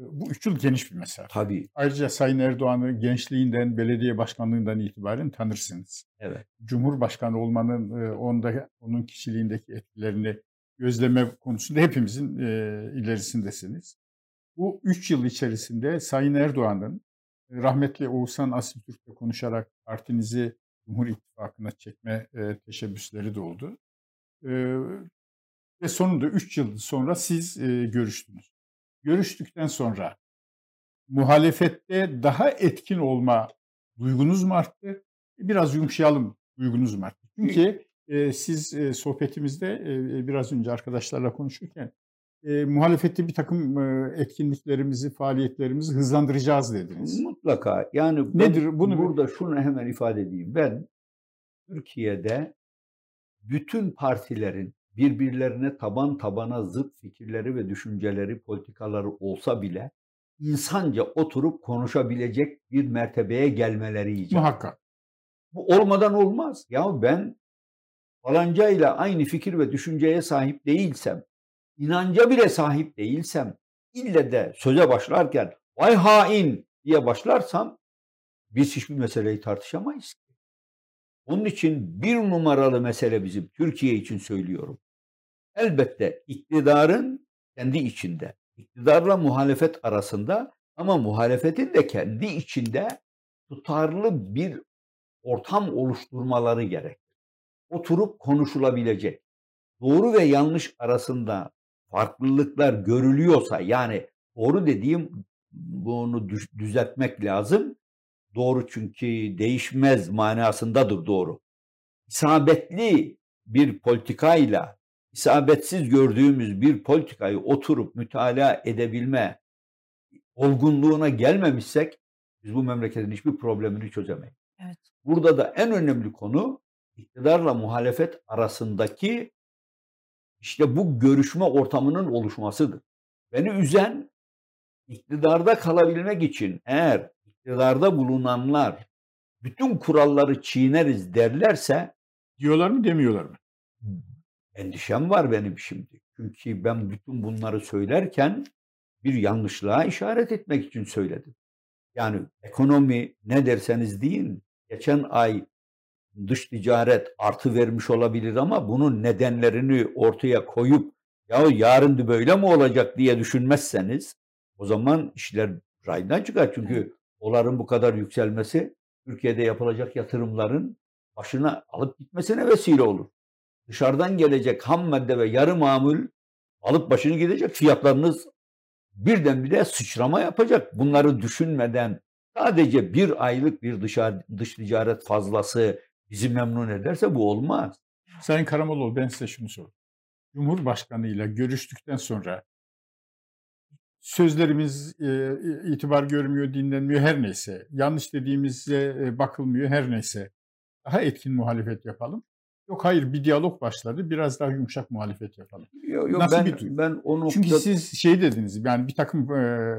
Bu 3 yıl geniş bir mesafe. Tabii. Ayrıca Sayın Erdoğan'ı gençliğinden, belediye başkanlığından itibaren tanırsınız. Evet. Cumhurbaşkanı olmanın onda onun kişiliğindeki etkilerini gözleme konusunda hepimizin e, ilerisindesiniz. Bu 3 yıl içerisinde Sayın Erdoğan'ın rahmetli Oğuzhan Asiltürk'le konuşarak partinizi Cumhur İttifakı'na çekme e, teşebbüsleri de oldu. E, ve sonunda 3 yıl sonra siz e, görüştünüz. Görüştükten sonra muhalefette daha etkin olma duygunuz mu arttı? Biraz yumuşayalım duygunuz mu arttı? Çünkü e, siz e, sohbetimizde e, biraz önce arkadaşlarla konuşurken e, muhalefette bir takım e, etkinliklerimizi, faaliyetlerimizi hızlandıracağız dediniz. Mutlaka. Yani nedir bunu burada şunu hemen ifade edeyim. Ben Türkiye'de bütün partilerin birbirlerine taban tabana zıt fikirleri ve düşünceleri, politikaları olsa bile insanca oturup konuşabilecek bir mertebeye gelmeleri icap. Muhakkak. Bu olmadan olmaz. Ya ben falanca ile aynı fikir ve düşünceye sahip değilsem, inanca bile sahip değilsem, ille de söze başlarken vay hain diye başlarsam biz hiçbir meseleyi tartışamayız. Onun için bir numaralı mesele bizim Türkiye için söylüyorum. Elbette iktidarın kendi içinde, iktidarla muhalefet arasında ama muhalefetin de kendi içinde tutarlı bir ortam oluşturmaları gerek. Oturup konuşulabilecek. Doğru ve yanlış arasında farklılıklar görülüyorsa yani doğru dediğim bunu düzeltmek lazım. Doğru çünkü değişmez manasındadır doğru. İsabetli bir politikayla isabetsiz gördüğümüz bir politikayı oturup mütalaa edebilme olgunluğuna gelmemişsek biz bu memleketin hiçbir problemini çözemeyiz. Evet. Burada da en önemli konu iktidarla muhalefet arasındaki işte bu görüşme ortamının oluşmasıdır. Beni üzen iktidarda kalabilmek için eğer iktidarda bulunanlar bütün kuralları çiğneriz derlerse diyorlar mı demiyorlar mı? Endişem var benim şimdi. Çünkü ben bütün bunları söylerken bir yanlışlığa işaret etmek için söyledim. Yani ekonomi ne derseniz deyin geçen ay dış ticaret artı vermiş olabilir ama bunun nedenlerini ortaya koyup ya yarın da böyle mi olacak diye düşünmezseniz o zaman işler raydan çıkar. Çünkü doların bu kadar yükselmesi Türkiye'de yapılacak yatırımların başına alıp gitmesine vesile olur. Dışarıdan gelecek ham madde ve yarı mamul alıp başını gidecek fiyatlarınız birdenbire sıçrama yapacak. Bunları düşünmeden sadece bir aylık bir dışarı, dış ticaret fazlası bizi memnun ederse bu olmaz. Sayın Karamoğlu ben size şunu sorayım. Cumhurbaşkanı ile görüştükten sonra sözlerimiz e, itibar görmüyor, dinlenmiyor her neyse. Yanlış dediğimize e, bakılmıyor her neyse. Daha etkin muhalefet yapalım. Yok hayır bir diyalog başladı. Biraz daha yumuşak muhalefet yapalım. Yok, yok, Nasıl ben, bir ben o nokta... Çünkü siz şey dediniz yani bir takım e,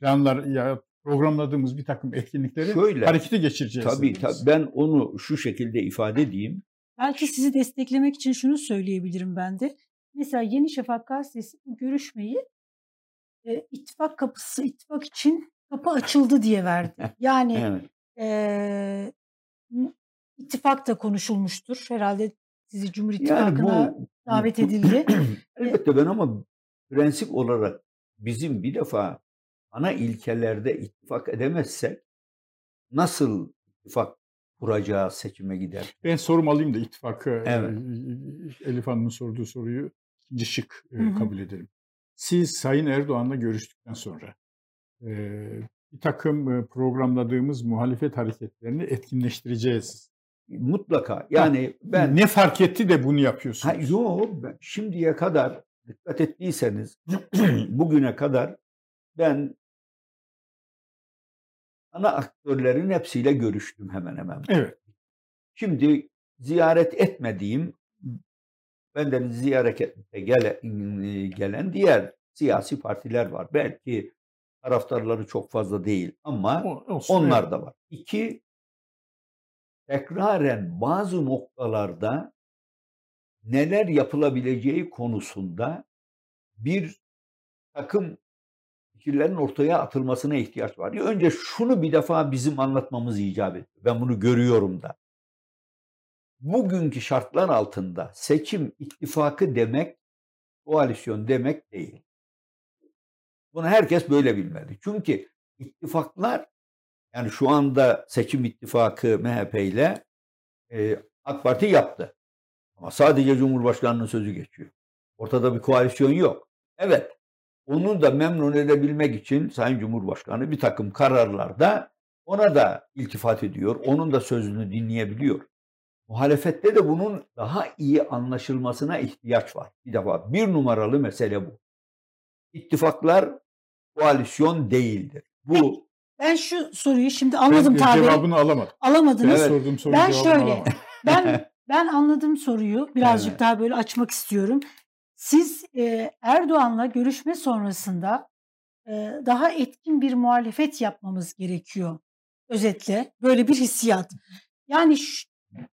planlar ya programladığımız bir takım etkinlikleri Şöyle, harekete geçireceğiz. Tabii tabii ben onu şu şekilde ifade edeyim. Belki sizi desteklemek için şunu söyleyebilirim ben de. Mesela Yeni Şafak gazetesi bu görüşmeyi e, ittifak kapısı, ittifak için kapı açıldı diye verdi. <laughs> Yani evet. e, ittifak da konuşulmuştur. Herhalde sizi Cumhur İttifakı'na yani bu, davet edildi. <clears throat> <clears throat> Elbette ben ama prensip olarak bizim bir defa ana ilkelerde ittifak edemezsek nasıl ittifak kuracağı seçime gider. Ben sorum alayım da ittifakı evet. Elif Hanım'ın sorduğu soruyu ikinci şık kabul edelim. Siz Sayın Erdoğan'la görüştükten sonra bir takım programladığımız muhalefet hareketlerini etkinleştireceğiz. Mutlaka. Yani ben ne fark etti de bunu yapıyorsunuz? Ha. Şimdiye kadar dikkat ettiyseniz <clears throat> bugüne kadar ben ana aktörlerin hepsiyle görüştüm hemen hemen. Evet. Şimdi ziyaret etmediğim benden ziyarete gele, gelen diğer siyasi partiler var. Belki taraftarları çok fazla değil ama Olsun, onlar evet. da var. İki, tekraren bazı noktalarda neler yapılabileceği konusunda bir takım fikirlerin ortaya atılmasına ihtiyaç var. Önce şunu bir defa bizim anlatmamız icap ediyor. Ben bunu görüyorum da. Bugünkü şartlar altında seçim ittifakı demek koalisyon demek değil. Bunu herkes böyle bilmeli. Çünkü ittifaklar yani şu anda seçim ittifakı MHP ile e, AK Parti yaptı. Ama sadece Cumhurbaşkanı'nın sözü geçiyor. Ortada bir koalisyon yok. Evet, onu da memnun edebilmek için Sayın Cumhurbaşkanı bir takım kararlarda ona da iltifat ediyor. Onun da sözünü dinleyebiliyor. Muhalefette de bunun daha iyi anlaşılmasına ihtiyaç var. Bir defa bir numaralı mesele bu. İttifaklar koalisyon değildir. Bu Ben şu soruyu şimdi anladım ben tabii. cevabını alamadım. Alamadınız. Benim sorduğum sorunun Ben şöyle. <laughs> Ben ben anladım soruyu. Birazcık Evet. daha böyle açmak istiyorum. Siz e, Erdoğan'la görüşme sonrasında e, daha etkin bir muhalefet yapmamız gerekiyor. Özetle böyle bir hissiyat. Yani ş-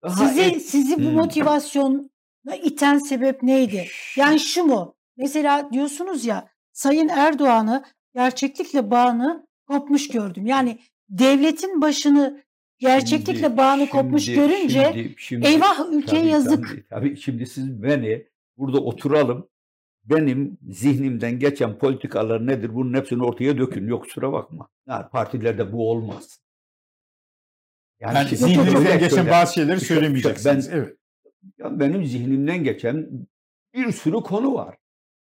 daha sizi et- sizi bu Hmm. motivasyona iten sebep neydi? Yani şu mu? Mesela diyorsunuz ya Sayın Erdoğan'ı gerçeklikle bağını kopmuş gördüm. Yani devletin başını gerçeklikle Şimdi- bağını kopmuş şimdi- görünce şimdi- şimdi- eyvah ülkeye Tabii, yazık. Tabii, tabii. şimdi siz beni burada oturalım. Benim zihnimden geçen politikalar nedir? Bunun hepsini ortaya dökün. Yok kusura bakma. Yani partilerde bu olmaz. Yani şimdi zihninizden geçen şöyle- bazı şeyleri şöyle- söylemeyeceksiniz. ben- evet. ya benim zihnimden geçen bir sürü konu var.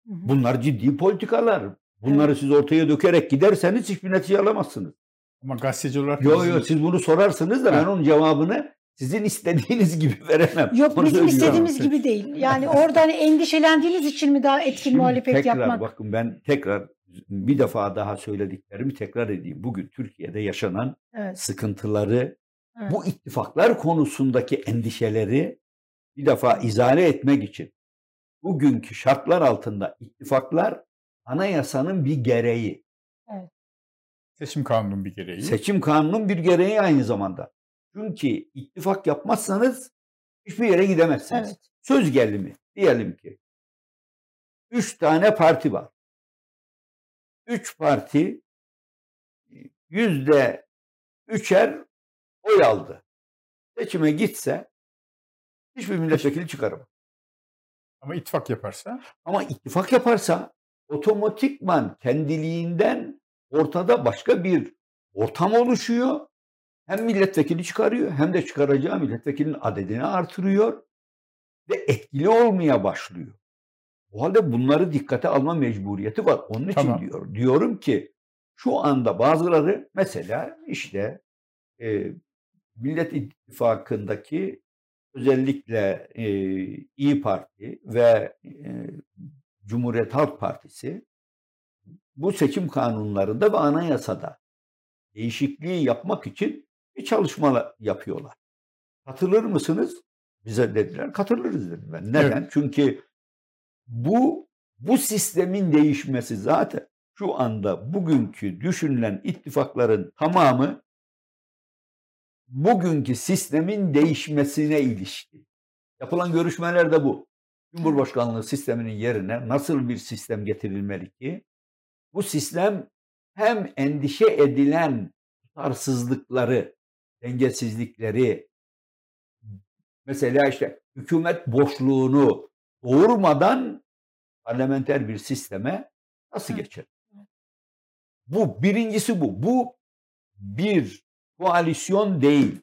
Bunlar ciddi politikalar. Bunları siz ortaya dökerek giderseniz hiçbir netice alamazsınız. Ama gazeteci olarak Yok yok siz bunu sorarsınız da ben onun cevabını sizin istediğiniz gibi <laughs> veremem. Yok Onu bizim istediğimiz gibi değil. Yani orada hani endişelendiğiniz için mi daha etkin Şimdi muhalefet tekrar yapmak? bakın ben tekrar bir defa daha söylediklerimi tekrar edeyim. Bugün Türkiye'de yaşanan Evet. sıkıntıları, Evet. bu ittifaklar konusundaki endişeleri bir defa izale etmek için bugünkü şartlar altında ittifaklar anayasanın bir gereği. seçim kanunun bir gereği. Seçim kanunun bir gereği aynı zamanda. Çünkü ittifak yapmazsanız hiçbir yere gidemezsiniz. Evet. Söz gelimi diyelim ki üç tane parti var. Üç parti yüzde üçer oy aldı. Seçime gitse hiçbir milletvekili çıkaramaz. Ama ittifak yaparsa Ama ittifak yaparsa otomatikman kendiliğinden ortada başka bir ortam oluşuyor. Hem milletvekili çıkarıyor hem de çıkaracağı milletvekilinin adedini artırıyor ve etkili olmaya başlıyor. O halde bunları dikkate alma mecburiyeti var. Onun için Tamam. diyor. Diyorum ki şu anda bazıları mesela işte e, Millet İttifakı'ndaki özellikle e, İyi Parti ve e, Cumhuriyet Halk Partisi bu seçim kanunlarında ve anayasada değişikliği yapmak için bir çalışma yapıyorlar. Katılır mısınız? Bize dediler. Katılırız dedim ben. Neden? Çünkü bu bu sistemin değişmesi zaten şu anda bugünkü düşünülen ittifakların tamamı bugünkü sistemin değişmesine ilişkin. Yapılan görüşmelerde bu. Cumhurbaşkanlığı sisteminin yerine nasıl bir sistem getirilmeli ki bu sistem hem endişe edilen tutarsızlıkları, dengesizlikleri, mesela işte hükümet boşluğunu doğurmadan parlamenter bir sisteme nasıl geçer? Bu birincisi bu. Bu bir koalisyon değil.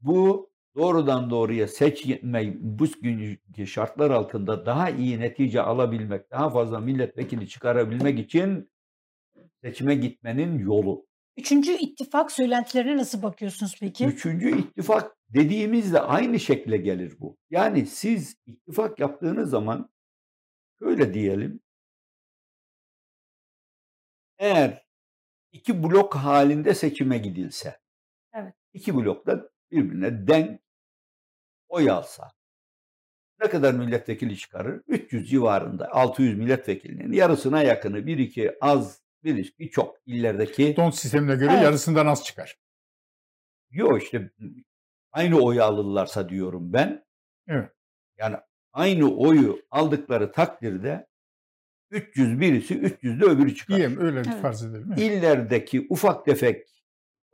Bu doğrudan doğruya seçme bu günkü şartlar altında daha iyi netice alabilmek, daha fazla milletvekili çıkarabilmek için seçime gitmenin yolu. Üçüncü ittifak söylentilerine nasıl bakıyorsunuz peki? Üçüncü ittifak dediğimizde aynı şekle gelir bu. Yani siz ittifak yaptığınız zaman şöyle diyelim. Eğer iki blok halinde seçime gidilse, Evet. iki blokta birbirine denk oy alsa, ne kadar milletvekili çıkarır? 300 civarında 600 milletvekilinin yarısına yakını bir iki az bir iki çok illerdeki don sistemine göre Evet. yarısından az çıkar. Yok işte aynı oyu alırlarsa diyorum ben. Evet. Yani aynı oyu aldıkları takdirde 300 birisi 300 de öbürü çıkar. Diyelim öyle Evet. farz edelim. evet. İllerdeki ufak tefek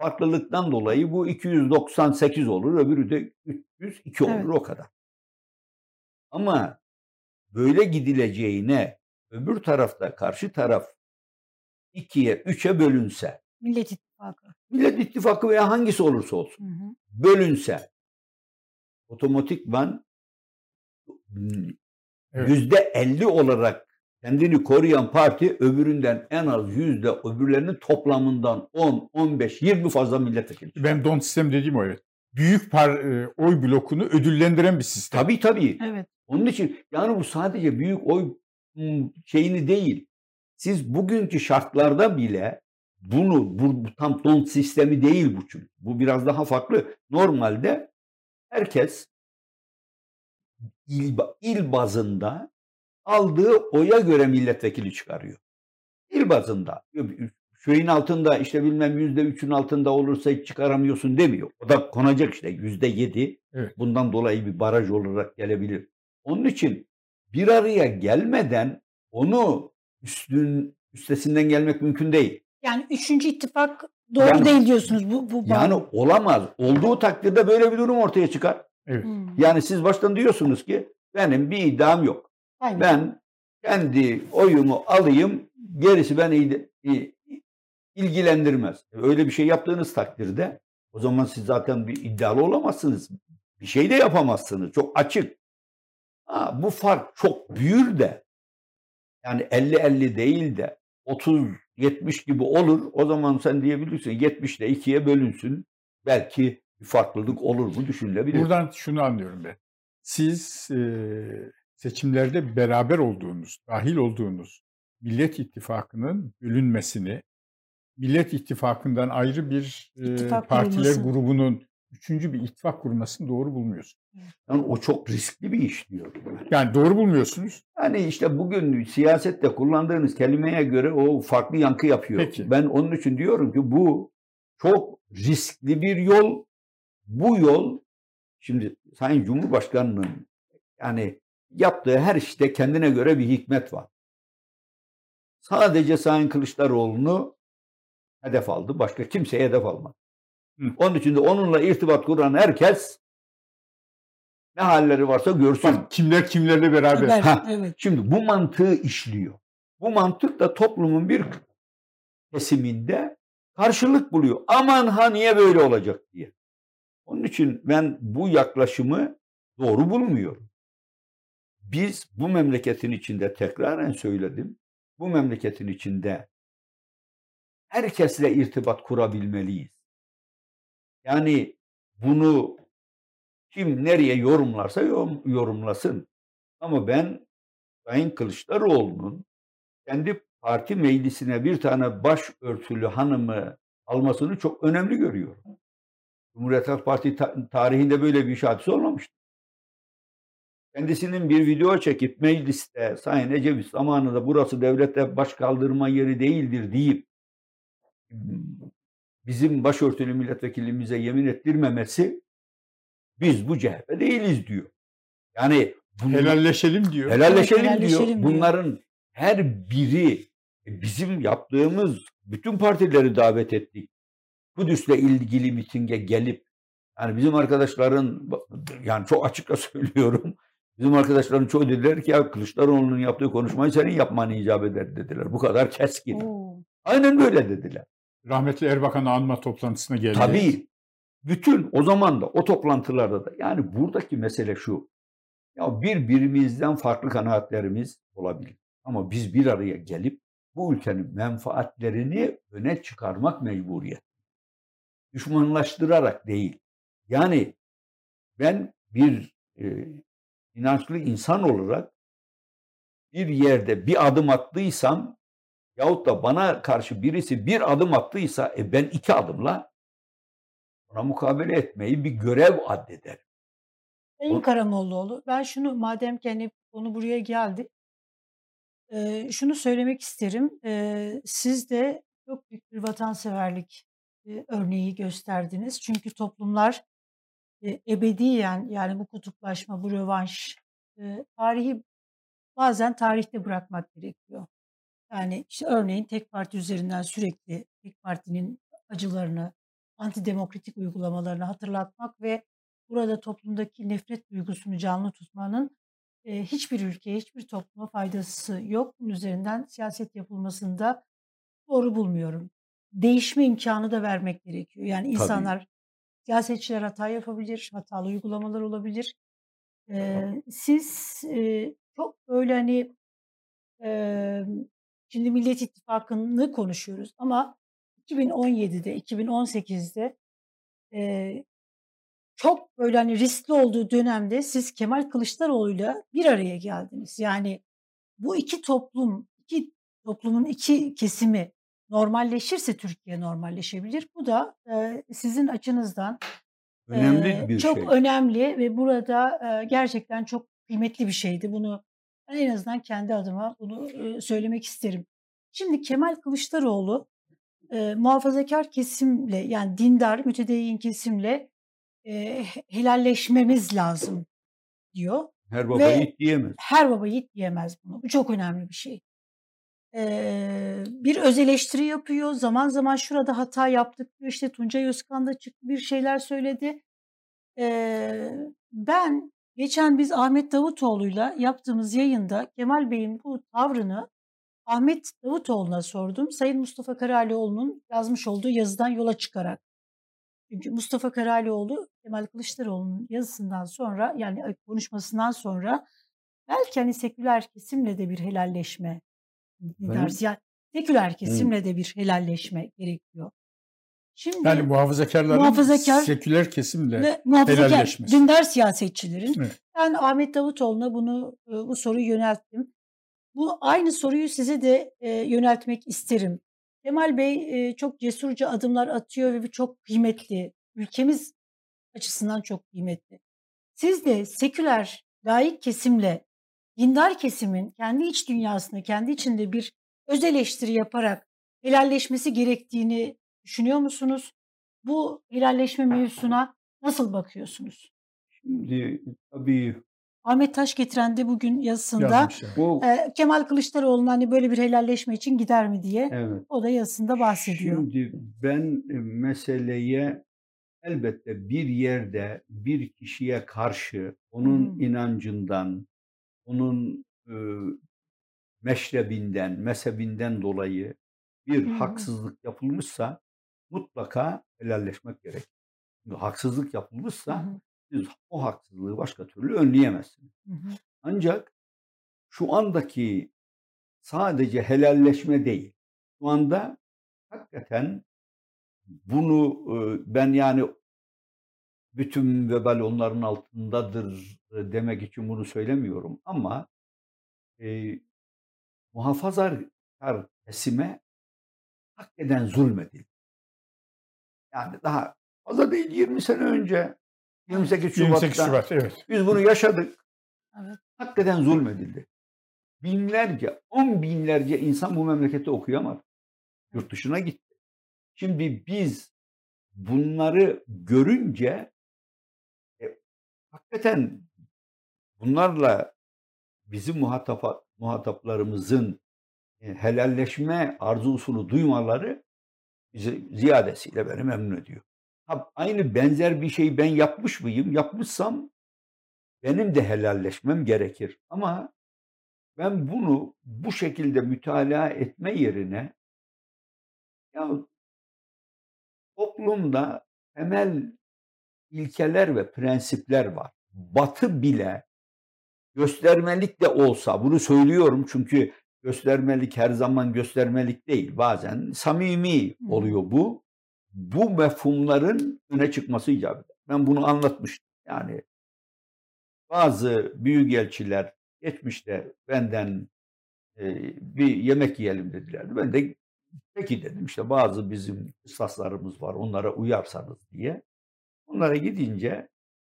farklılıktan dolayı bu 298 olur, öbürü de 302 olur Evet. o kadar. Ama böyle gidileceğine öbür tarafta karşı taraf ikiye, üçe bölünse, Millet İttifakı. Millet İttifakı veya hangisi olursa olsun Hı hı. bölünse otomatikman Evet. yüzde elli olarak kendini koruyan parti öbüründen en az yüzde öbürlerinin toplamından 10, 15, 20 fazla milletvekili. Ben don sistem dediğim o evet. Büyük par, e, oy blokunu ödüllendiren bir sistem. Tabii tabii. Evet. Onun için yani bu sadece büyük oy m, şeyini değil. Siz bugünkü şartlarda bile bunu bu, bu tam don sistemi değil bu çünkü. Bu biraz daha farklı. Normalde herkes il, il bazında aldığı oya göre milletvekili çıkarıyor. İl bazında. Şeyin altında işte bilmem yüzde üçün altında olursa hiç çıkaramıyorsun demiyor. O da konacak işte yüzde yedi. Evet. Bundan dolayı bir baraj olarak gelebilir. Onun için bir araya gelmeden onu üstün üstesinden gelmek mümkün değil. Yani üçüncü ittifak doğru Yani- değil diyorsunuz bu bu Yani bağlam. olamaz. Olduğu takdirde böyle bir durum ortaya çıkar. Evet. Hı. Yani siz baştan diyorsunuz ki benim bir iddiam yok. Aynen. Ben kendi oyumu alayım, gerisi beni il- il- ilgilendirmez. Öyle bir şey yaptığınız takdirde o zaman siz zaten bir iddialı olamazsınız. Bir şey de yapamazsınız. Çok açık. Ha, bu fark çok büyür de yani 50-50 değil de 30-70 gibi olur. O zaman sen diyebilirsin 70 ile 2'ye bölünsün. Belki bir farklılık olur mu düşünülebilir. Buradan şunu anlıyorum ben. Siz e, seçimlerde beraber olduğunuz, dahil olduğunuz Millet İttifakı'nın bölünmesini, Millet İttifakı'ndan ayrı bir e, partiler kurulması. grubunun üçüncü bir ittifak kurmasını doğru bulmuyorsunuz. Yani o çok riskli bir iş diyor. Yani doğru bulmuyorsunuz. Yani işte bugün siyasette kullandığınız kelimeye göre o farklı yankı yapıyor. Peki. Ben onun için diyorum ki bu çok riskli bir yol. Bu yol şimdi Sayın Cumhurbaşkanı'nın yani yaptığı her işte kendine göre bir hikmet var. Sadece Sayın Kılıçdaroğlu'nu hedef aldı. Başka kimseye hedef almadı. Hı. Onun için de onunla irtibat kuran herkes ne halleri varsa görsün. Bak kimler kimlerle beraber. Ha. Evet. Şimdi bu mantığı işliyor. Bu mantık da toplumun bir kesiminde karşılık buluyor. Aman ha niye böyle olacak diye. Onun için ben bu yaklaşımı doğru bulmuyorum. Biz bu memleketin içinde tekraren söyledim. Bu memleketin içinde herkesle irtibat kurabilmeliyiz. Yani bunu kim nereye yorumlarsa yorum- yorumlasın. Ama ben Sayın Kılıçdaroğlu'nun kendi parti meclisine bir tane başörtülü hanımı almasını çok önemli görüyorum. Cumhuriyet Halk Parti ta- tarihinde böyle bir hadise olmamıştı. Kendisinin bir video çekip mecliste Sayın Ecevit zamanında burası devlete baş kaldırma yeri değildir deyip bizim başörtülü milletvekilimize yemin ettirmemesi biz bu CHP değiliz diyor. Yani bunu- Helalleşelim diyor. Helalleşelim, Evet, helalleşelim diyor. diyor. Bunların her biri e, bizim yaptığımız bütün partileri davet ettik. Kudüs'le ilgili mitinge gelip yani bizim arkadaşların yani çok açıkça <laughs> söylüyorum. Bizim arkadaşların çoğu dediler ki ya Kılıçdaroğlu'nun yaptığı konuşmayı senin yapman icap eder dediler. Bu kadar keskin. Oo. Aynen böyle dediler. Rahmetli Erbakan'ı anma toplantısına geldi. Tabii. Bütün o zaman da o toplantılarda da yani buradaki mesele şu. Ya birbirimizden farklı kanaatlerimiz olabilir. Ama biz bir araya gelip bu ülkenin menfaatlerini öne çıkarmak mecburiyet. Düşmanlaştırarak değil. Yani ben bir e, inançlı insan olarak bir yerde bir adım attıysam yahut da bana karşı birisi bir adım attıysa e ben iki adımla ona mukabele etmeyi bir görev addederim. Sayın Karamollaoğlu, ben şunu madem ki hani konu buraya geldi, eee, şunu söylemek isterim. Eee, siz de çok büyük bir vatanseverlik eee, örneği gösterdiniz. Çünkü toplumlar eee, ebediyen yani bu kutuplaşma, bu rövanş e, tarihi bazen tarihte bırakmak gerekiyor. Yani işte örneğin tek parti üzerinden sürekli tek partinin acılarını, antidemokratik uygulamalarını hatırlatmak ve burada toplumdaki nefret duygusunu canlı tutmanın e, hiçbir ülkeye, hiçbir topluma faydası yok. Bunun üzerinden siyaset yapılmasında doğru bulmuyorum. Değişme imkanı da vermek gerekiyor. Yani Tabii. Siyasetçiler hata yapabilir, hatalı uygulamalar olabilir. E, siz e, çok böyle hani e, şimdi Millet İttifakı'nı konuşuyoruz ama 2017'de, 2018'de e, çok böyle hani riskli olduğu dönemde siz Kemal Kılıçdaroğlu'yla bir araya geldiniz. Yani bu iki toplum, iki toplumun iki kesimi normalleşirse Türkiye normalleşebilir. Bu da e, sizin açınızdan Önemli e, bir çok şey. önemli ve burada e, gerçekten çok kıymetli bir şeydi. Bunu ben en azından kendi adıma bunu e, söylemek isterim. Şimdi Kemal Kılıçdaroğlu e, muhafazakar kesimle yani dindar, mütedeyyin kesimle e, helalleşmemiz lazım diyor. Her baba Ve yiğit diyemez. her baba yiğit diyemez bunu. Bu çok önemli bir şey. Ee, bir öz eleştiri yapıyor. Zaman zaman şurada hata yaptık diyor. İşte Tuncay Özkan da çıktı bir şeyler söyledi. Ee, ben geçen biz Ahmet Davutoğlu'yla yaptığımız yayında Kemal Bey'in bu tavrını Ahmet Davutoğlu'na sordum. Sayın Mustafa Karalioğlu'nun yazmış olduğu yazıdan yola çıkarak. Çünkü Mustafa Karalioğlu Kemal Kılıçdaroğlu'nun yazısından sonra yani konuşmasından sonra belki hani seküler kesimle de bir helalleşme Dersi. Yani seküler kesimle de bir helalleşme gerekiyor. Şimdi Yani muhafazakarların Muhafazakar seküler kesimle ve muhafazakar helalleşmesi. dindar siyasetçilerin Evet. ben Ahmet Davutoğlu'na bunu bu soruyu yönelttim. Bu aynı soruyu size de e, yöneltmek isterim. Kemal Bey e, çok cesurca adımlar atıyor ve bu çok kıymetli. Ülkemiz açısından çok kıymetli. Siz de seküler, laik kesimle dindar kesimin kendi iç dünyasında, kendi içinde bir öz eleştiri yaparak helalleşmesi gerektiğini düşünüyor musunuz? Bu helalleşme mevzusuna nasıl bakıyorsunuz? Şimdi tabii Ahmet Taş getiren de bugün yazısında yazmış. yani. bu e, Kemal Kılıçdaroğlu'nun hani böyle bir helalleşme için gider mi diye evet. o da yazısında bahsediyor. Şimdi ben e, meseleye elbette bir yerde bir kişiye karşı onun Hmm. inancından, onun e, meşrebinden, mezhebinden dolayı bir hı. haksızlık yapılmışsa mutlaka helalleşmek gerek. Çünkü haksızlık yapılmışsa hı, siz o haksızlığı başka türlü önleyemezsiniz. hı, Ancak şu andaki sadece helalleşme değil. Şu anda hakikaten bunu ben yani bütün vebal onların altındadır e, demek için bunu söylemiyorum ama e, muhafazakar kesime hak eden zulmedildi. Yani daha fazla değil 20 sene önce 28 Şubat'ta 28 Şubat evet. biz bunu yaşadık. Evet. Hakikaten zulmedildi. Binlerce, on binlerce insan bu memlekette okuyamadı. Yurt dışına gitti. Şimdi biz bunları görünce hakikaten bunlarla bizim muhatap, muhataplarımızın e, helalleşme arzusunu duymaları bizi ziyadesiyle beni memnun ediyor. Ha, aynı benzer bir şey ben yapmış mıyım? Yapmışsam benim de helalleşmem gerekir. Ama ben bunu bu şekilde mütalaa etme yerine ya toplumda temel ilkeler ve prensipler var. Batı bile göstermelik de olsa bunu söylüyorum çünkü göstermelik her zaman göstermelik değil. Bazen samimi oluyor bu. Bu mefhumların öne çıkması icap eder. Ben bunu anlatmıştım. Yani bazı büyükelçiler geçmişte benden e, bir yemek yiyelim dediler. Ben de peki dedim işte bazı bizim kıstaslarımız var onlara uyarsanız diye. Onlara gidince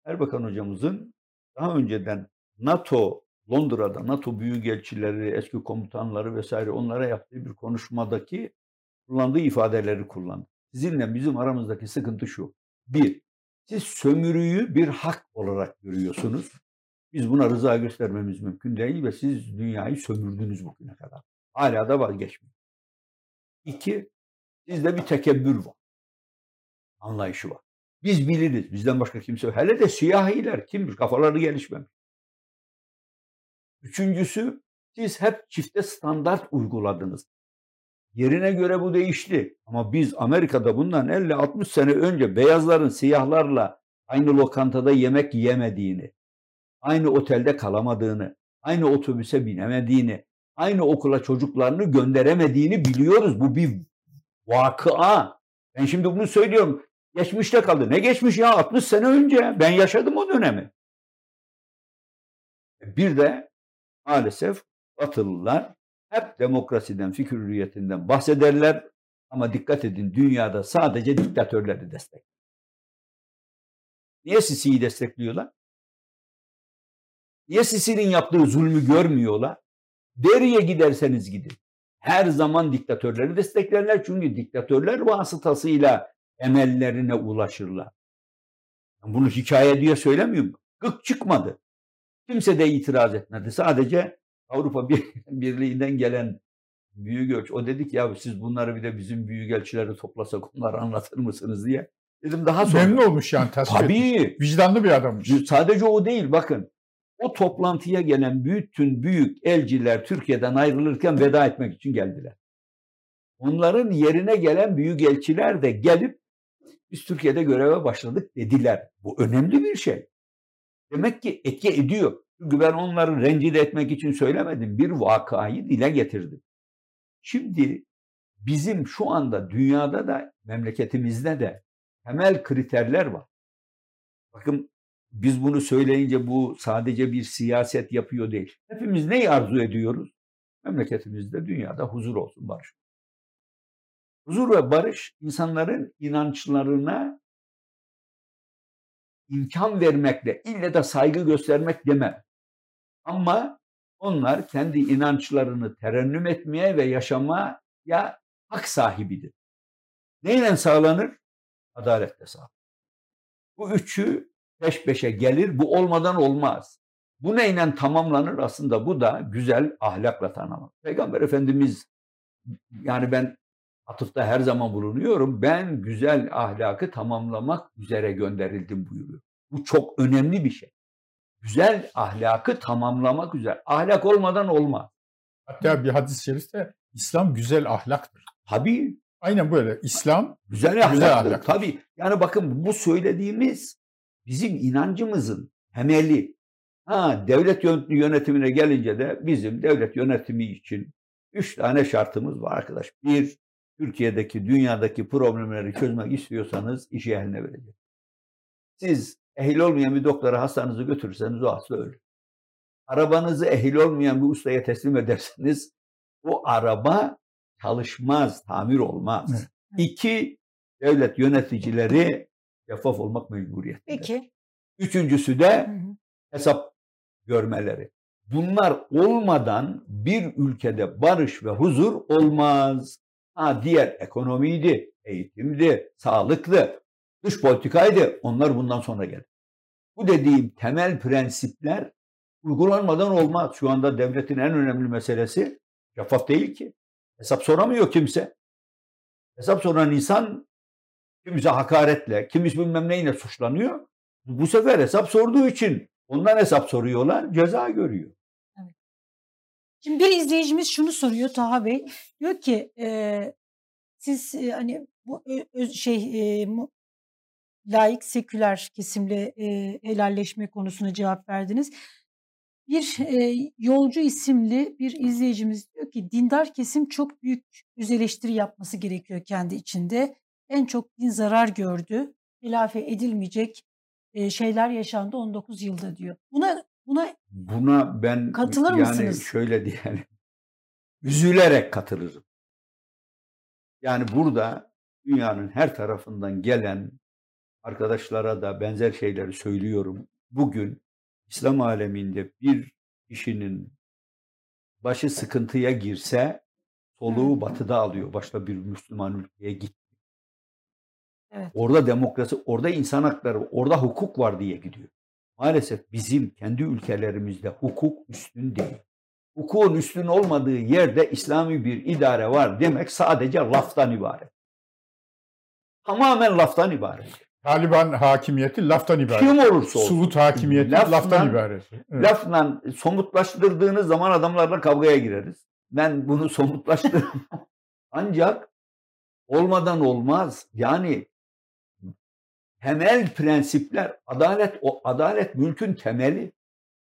Erbakan hocamızın daha önceden NATO Londra'da NATO büyükelçileri, eski komutanları vesaire onlara yaptığı bir konuşmadaki kullandığı ifadeleri kullandı. Sizinle bizim aramızdaki sıkıntı şu. Bir, siz sömürüyü bir hak olarak görüyorsunuz. Biz buna rıza göstermemiz mümkün değil ve siz dünyayı sömürdünüz bugüne kadar. Hala da vazgeçmeyin. İki, sizde bir tekebbür var. Anlayışı var. Biz biliriz. Bizden başka kimse. Hele de siyahiler kimdir? Kafaları gelişmemiş. Üçüncüsü siz hep çifte standart uyguladınız. Yerine göre bu değişti. Ama biz Amerika'da bundan 50-60 sene önce beyazların siyahlarla aynı lokantada yemek yemediğini, aynı otelde kalamadığını, aynı otobüse binemediğini, aynı okula çocuklarını gönderemediğini biliyoruz. Bu bir vakıa. Ben şimdi bunu söylüyorum. Geçmişte kaldı. Ne geçmiş ya? 60 sene önce. Ben yaşadım o dönemi. Bir de maalesef Batılılar hep demokrasiden, fikir hürriyetinden bahsederler. Ama dikkat edin dünyada sadece diktatörleri destek. Niye Sisi'yi destekliyorlar? Niye Sisi'nin yaptığı zulmü görmüyorlar? Deriye giderseniz gidin. Her zaman diktatörleri desteklerler çünkü diktatörler vasıtasıyla emellerine ulaşırlar. Bunu hikaye diye söylemiyorum. Gık çıkmadı. Kimse de itiraz etmedi. Sadece Avrupa <laughs> Birliği'nden gelen büyükelçi. O dedik ya siz bunları bir de bizim büyükelçileri toplasak onları anlatır mısınız diye. Dedim daha sonra. Memnun olmuş yani tasvip Tabii. etmiş. Vicdanlı bir adammış. Sadece o değil bakın. O toplantıya gelen bütün büyük elciler Türkiye'den ayrılırken veda etmek için geldiler. Onların yerine gelen büyük elçiler de gelip biz Türkiye'de göreve başladık dediler. Bu önemli bir şey. Demek ki etki ediyor. Çünkü ben onları rencide etmek için söylemedim. Bir vakayı dile getirdim. Şimdi bizim şu anda dünyada da memleketimizde de temel kriterler var. Bakın biz bunu söyleyince bu sadece bir siyaset yapıyor değil. Hepimiz neyi arzu ediyoruz? Memleketimizde, dünyada huzur olsun, barış. Huzur ve barış insanların inançlarına imkan vermekle, ille de saygı göstermek demem. Ama onlar kendi inançlarını terennüm etmeye ve yaşamaya hak sahibidir. Neyle sağlanır? Adaletle sağlanır. Bu üçü peş peşe gelir. Bu olmadan olmaz. Bu neyle tamamlanır? Aslında bu da güzel ahlakla tanımlanır. Peygamber Efendimiz yani ben atıfta her zaman bulunuyorum. Ben güzel ahlakı tamamlamak üzere gönderildim buyuruyor. Bu çok önemli bir şey. Güzel ahlakı tamamlamak üzere. Ahlak olmadan olmaz. Hatta bir hadis-i şerifte İslam güzel ahlaktır. Tabii. Aynen böyle. İslam güzel ahlaktır. Güzel ahlak. Tabii. Yani bakın bu söylediğimiz bizim inancımızın temeli. Ha devlet yönetimine gelince de bizim devlet yönetimi için üç tane şartımız var arkadaş. Bir, Türkiye'deki, dünyadaki problemleri çözmek istiyorsanız işi eline verecek. Siz ehil olmayan bir doktora hastanızı götürürseniz o hasta ölür. Arabanızı ehil olmayan bir ustaya teslim ederseniz o araba çalışmaz, tamir olmaz. Evet. İki, devlet yöneticileri şeffaf olmak mecburiyeti. Peki. Üçüncüsü de hesap görmeleri. Bunlar olmadan bir ülkede barış ve huzur olmaz. Ha diğer ekonomiydi, eğitimdi, sağlıklı, dış politikaydı. Onlar bundan sonra geldi. Bu dediğim temel prensipler uygulanmadan olmaz. Şu anda devletin en önemli meselesi şeffaf değil ki. Hesap soramıyor kimse. Hesap soran insan kimse hakaretle, kimisi bilmem neyle suçlanıyor. Bu sefer hesap sorduğu için ondan hesap soruyorlar, ceza görüyor. Şimdi bir izleyicimiz şunu soruyor Taha Bey. Diyor ki e, siz e, hani bu ö, şey e, laik seküler kesimle e, helalleşme konusuna cevap verdiniz. Bir e, yolcu isimli bir izleyicimiz diyor ki dindar kesim çok büyük yüz eleştiri yapması gerekiyor kendi içinde. En çok din zarar gördü. Telafi edilmeyecek e, şeyler yaşandı 19 yılda diyor. Buna buna buna ben katılır yani mısınız? şöyle <laughs> diyelim. Üzülerek katılırım. Yani burada dünyanın her tarafından gelen arkadaşlara da benzer şeyleri söylüyorum. Bugün İslam aleminde bir kişinin başı sıkıntıya girse soluğu batıda alıyor. Başka bir Müslüman ülkeye git. Evet. Orada demokrasi, orada insan hakları, orada hukuk var diye gidiyor. Maalesef bizim kendi ülkelerimizde hukuk üstün değil. Hukukun üstün olmadığı yerde İslami bir idare var demek sadece laftan ibaret. Tamamen laftan ibaret. Taliban hakimiyeti laftan ibaret. Kim olursa olsun. Suud hakimiyeti Laftan- laftan ibaret. Evet. Lafla somutlaştırdığınız zaman adamlarla kavgaya gireriz. Ben bunu somutlaştırdım. <laughs> Ancak olmadan olmaz. Yani temel prensipler adalet o adalet mülkün temeli.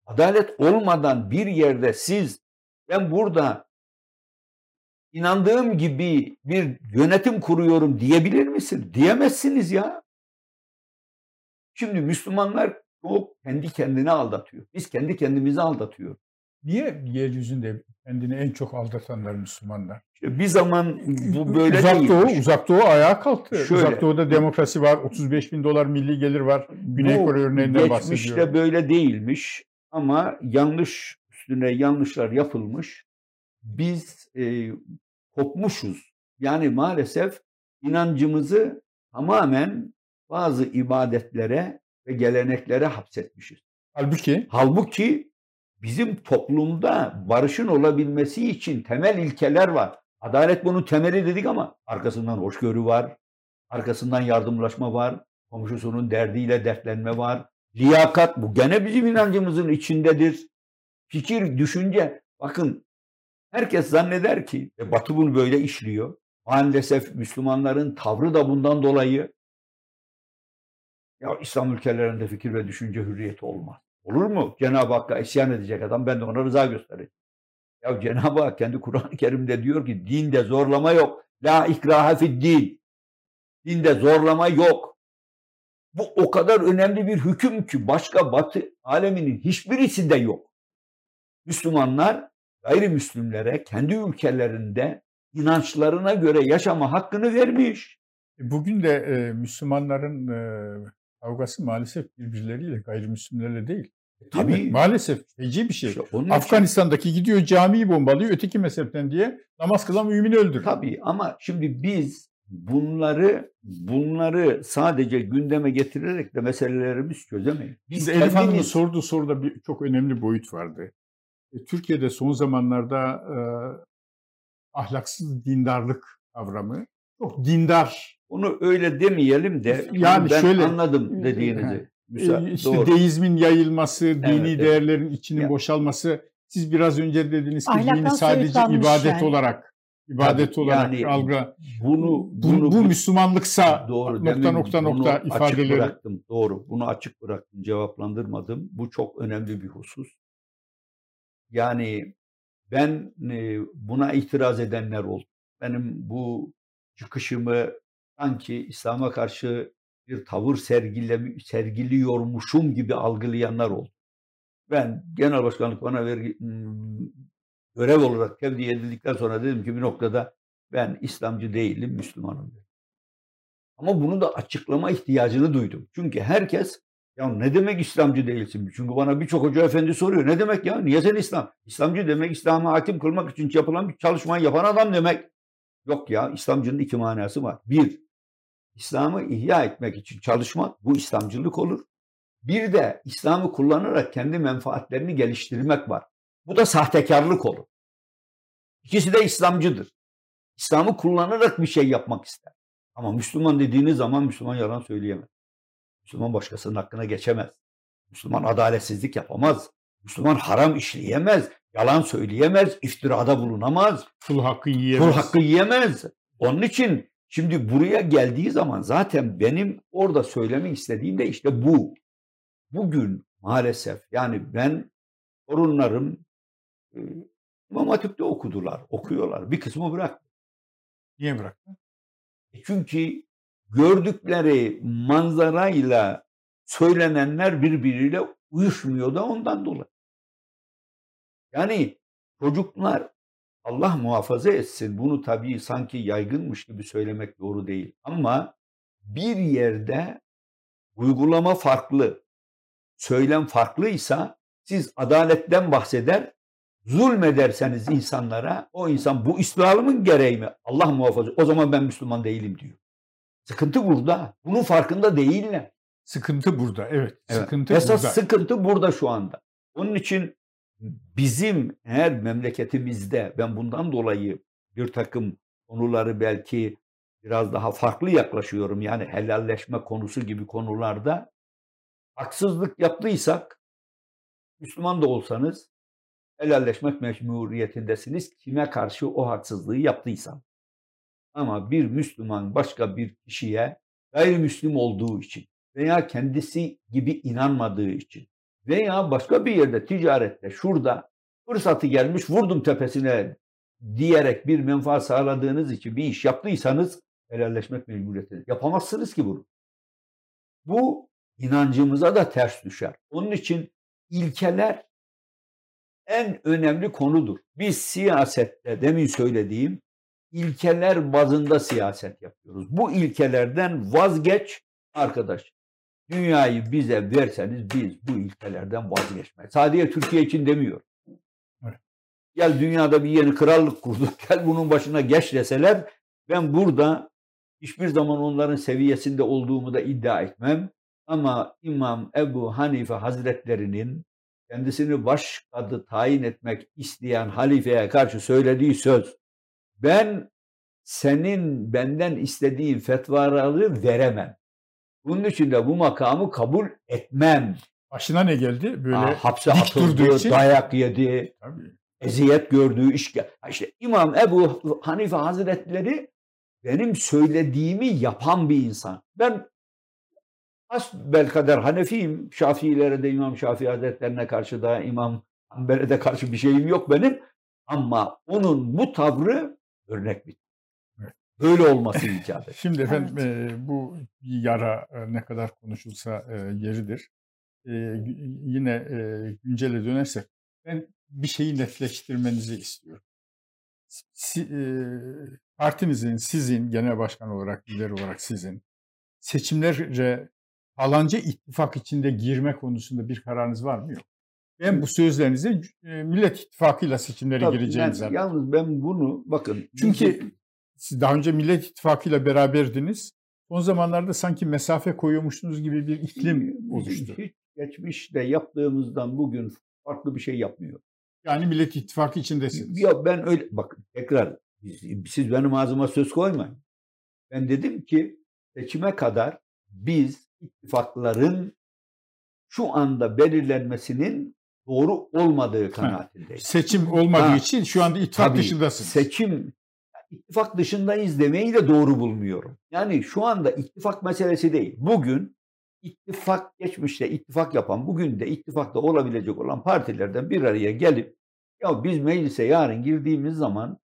Adalet olmadan bir yerde siz ben burada inandığım gibi bir yönetim kuruyorum diyebilir misin? Diyemezsiniz ya. Şimdi Müslümanlar çok kendi kendine aldatıyor. Biz kendi kendimizi aldatıyoruz. Niye yeryüzünde kendini en çok aldatanlar Müslümanlar? Bir zaman bu böyle Uzak değilmiş. Doğu, Uzak Doğu ayağa kalktı. Şöyle. Uzak Doğu'da demokrasi var, 35 bin dolar milli gelir var. Güney Kore örneğinden geçmişte bahsediyorum. böyle değilmiş ama yanlış üstüne yanlışlar yapılmış. Biz e, kopmuşuz. Yani maalesef inancımızı tamamen bazı ibadetlere ve geleneklere hapsetmişiz. Halbuki Halbuki bizim toplumda barışın olabilmesi için temel ilkeler var. Adalet bunun temeli dedik ama arkasından hoşgörü var, arkasından yardımlaşma var, komşusunun derdiyle dertlenme var. Liyakat bu gene bizim inancımızın içindedir. Fikir, düşünce. Bakın herkes zanneder ki e, Batı bunu böyle işliyor. Maalesef Müslümanların tavrı da bundan dolayı ya İslam ülkelerinde fikir ve düşünce hürriyeti olmaz. Olur mu? Cenab-ı Hakk'a isyan edecek adam ben de ona rıza göstereyim. Ya Cenab-ı Hak kendi Kur'an-ı Kerim'de diyor ki dinde zorlama yok. La ikraha fid din. Dinde zorlama yok. Bu o kadar önemli bir hüküm ki başka batı aleminin hiçbirisinde yok. Müslümanlar gayrimüslimlere kendi ülkelerinde inançlarına göre yaşama hakkını vermiş. bugün de e, Müslümanların e, kavgası maalesef birbirleriyle, gayrimüslimlerle değil. Değil mi? Tabii. Maalesef feci bir şey. İşte onun için- Afganistan'daki gidiyor camiyi bombalıyor öteki mezhepten diye namaz kılan mümini öldürüyor. Tabii ama şimdi biz bunları bunları sadece gündeme getirerek de meselelerimiz çözemeyiz. Biz Şimdi Elif Hanım'ın kendimiz- sorduğu soruda bir çok önemli boyut vardı. E, Türkiye'de son zamanlarda e, ahlaksız dindarlık kavramı çok dindar. Onu öyle demeyelim de Yani ben şöyle- anladım dediğinizi. Müsa- E, işte doğru. deizmin yayılması, dini evet. değerlerin içinin Ya. boşalması. Siz biraz önce dediniz ki Ahlaktan dini sadece ibadet yani. olarak ibadet Tabii, olarak yani algıla. bunu Bu, bunu bu Müslümanlıksa doğru nokta demin nokta nokta açık ifadeleri. bıraktım. Doğru. Bunu açık bıraktım. Cevaplandırmadım. Bu çok önemli bir husus. Yani ben e, buna itiraz edenler oldu. Benim bu çıkışımı sanki İslam'a karşı bir tavır sergile, sergiliyormuşum gibi algılayanlar oldu. Ben genel başkanlık bana vergi, görev olarak tevdi edildikten sonra dedim ki bir noktada ben İslamcı değilim, Müslümanım. dedim. Ama bunu da açıklama ihtiyacını duydum. Çünkü herkes ya ne demek İslamcı değilsin? Çünkü bana birçok hoca efendi soruyor. Ne demek ya? Niye sen İslam? İslamcı demek İslam'ı hakim kılmak için yapılan bir çalışmayı yapan adam demek. Yok ya İslamcının iki manası var. Bir, İslam'ı ihya etmek için çalışmak bu İslamcılık olur. Bir de İslam'ı kullanarak kendi menfaatlerini geliştirmek var. Bu da sahtekarlık olur. İkisi de İslamcıdır. İslam'ı kullanarak bir şey yapmak ister. Ama Müslüman dediğiniz zaman Müslüman yalan söyleyemez. Müslüman başkasının hakkına geçemez. Müslüman adaletsizlik yapamaz. Müslüman haram işleyemez. Yalan söyleyemez. iftirada bulunamaz. Kul hakkı yiyemez. Kul hakkı yiyemez. Onun için şimdi buraya geldiği zaman zaten benim orada söylemek istediğim de işte bu. Bugün maalesef yani ben torunlarım e, İmam Hatip'te okudular, okuyorlar. Bir kısmı bıraktı. Niye bıraktın? E Çünkü gördükleri manzarayla söylenenler birbiriyle uyuşmuyor da ondan dolayı. Yani çocuklar Allah muhafaza etsin bunu tabii sanki yaygınmış gibi söylemek doğru değil. Ama bir yerde uygulama farklı, söylem farklıysa siz adaletten bahseder, zulmederseniz insanlara o insan bu İslam'ın gereği mi? Allah muhafaza o zaman ben Müslüman değilim diyor. Sıkıntı burada. Bunun farkında değiller. Sıkıntı burada. Evet. Evet. Sıkıntı Esas burada. sıkıntı burada şu anda. Onun için bizim eğer memleketimizde ben bundan dolayı bir takım konuları belki biraz daha farklı yaklaşıyorum. Yani helalleşme konusu gibi konularda haksızlık yaptıysak Müslüman da olsanız helalleşmek mecburiyetindesiniz. Kime karşı o haksızlığı yaptıysan. Ama bir Müslüman başka bir kişiye gayrimüslim olduğu için veya kendisi gibi inanmadığı için veya başka bir yerde ticarette şurada fırsatı gelmiş vurdum tepesine diyerek bir menfaat sağladığınız için bir iş yaptıysanız helalleşmek mecburiyetinde. Yapamazsınız ki bunu. Bu inancımıza da ters düşer. Onun için ilkeler en önemli konudur. Biz siyasette demin söylediğim ilkeler bazında siyaset yapıyoruz. Bu ilkelerden vazgeç arkadaş. Dünyayı bize verseniz biz bu ilkelerden vazgeçmeyiz. Sadece Türkiye için demiyor. Evet. Gel dünyada bir yeni krallık kurduk. <laughs> Gel bunun başına geç deseler ben burada hiçbir zaman onların seviyesinde olduğumu da iddia etmem. Ama İmam Ebu Hanife Hazretlerinin kendisini baş kadı tayin etmek isteyen halifeye karşı söylediği söz ben senin benden istediğin fetvaları veremem. Bunun için de bu makamı kabul etmem. Başına ne geldi? Böyle Aa, hapse dik durduğu atıldı, için- dayak yedi, Tabii. eziyet gördüğü iş. Ha İşte İmam Ebu Hanife Hazretleri benim söylediğimi yapan bir insan. Ben belkader Hanefiyim. Şafiilere de İmam Şafii Hazretlerine karşı da İmam Hanbel'e de karşı bir şeyim yok benim. Ama onun bu tavrı örnek bir. Evet. Böyle olması icap eder. Şimdi efendim e, bu bir yara e, ne kadar konuşulsa e, yeridir. E, yine e, güncele dönersek ben bir şeyi netleştirmenizi istiyorum. Si, e, partinizin, sizin genel başkan olarak, lider olarak sizin seçimlere falanca ittifak içinde girme konusunda bir kararınız var mı? Yok. Ben bu sözlerinizi e, Millet İttifakı'yla seçimlere Tabii, gireceğinizi ben- yalnız ben bunu bakın. Çünkü siz daha önce Millet İttifakı'yla beraberdiniz. Son zamanlarda sanki mesafe koyuyormuşsunuz gibi bir iklim oluştu. Hiç geçmişte yaptığımızdan bugün farklı bir şey yapmıyor. Yani Millet İttifakı içindesiniz. Ya ben öyle bakın tekrar siz benim ağzıma söz koymayın. Ben dedim ki seçime kadar biz ittifakların şu anda belirlenmesinin doğru olmadığı kanaatindeyiz. Seçim olmadığı Ha, için şu anda ittifak Tabii, dışındasınız. Seçim ittifak dışındayız demeyi de doğru bulmuyorum. Yani şu anda ittifak meselesi değil. Bugün ittifak geçmişte ittifak yapan, bugün de ittifakta olabilecek olan partilerden bir araya gelip ya biz meclise yarın girdiğimiz zaman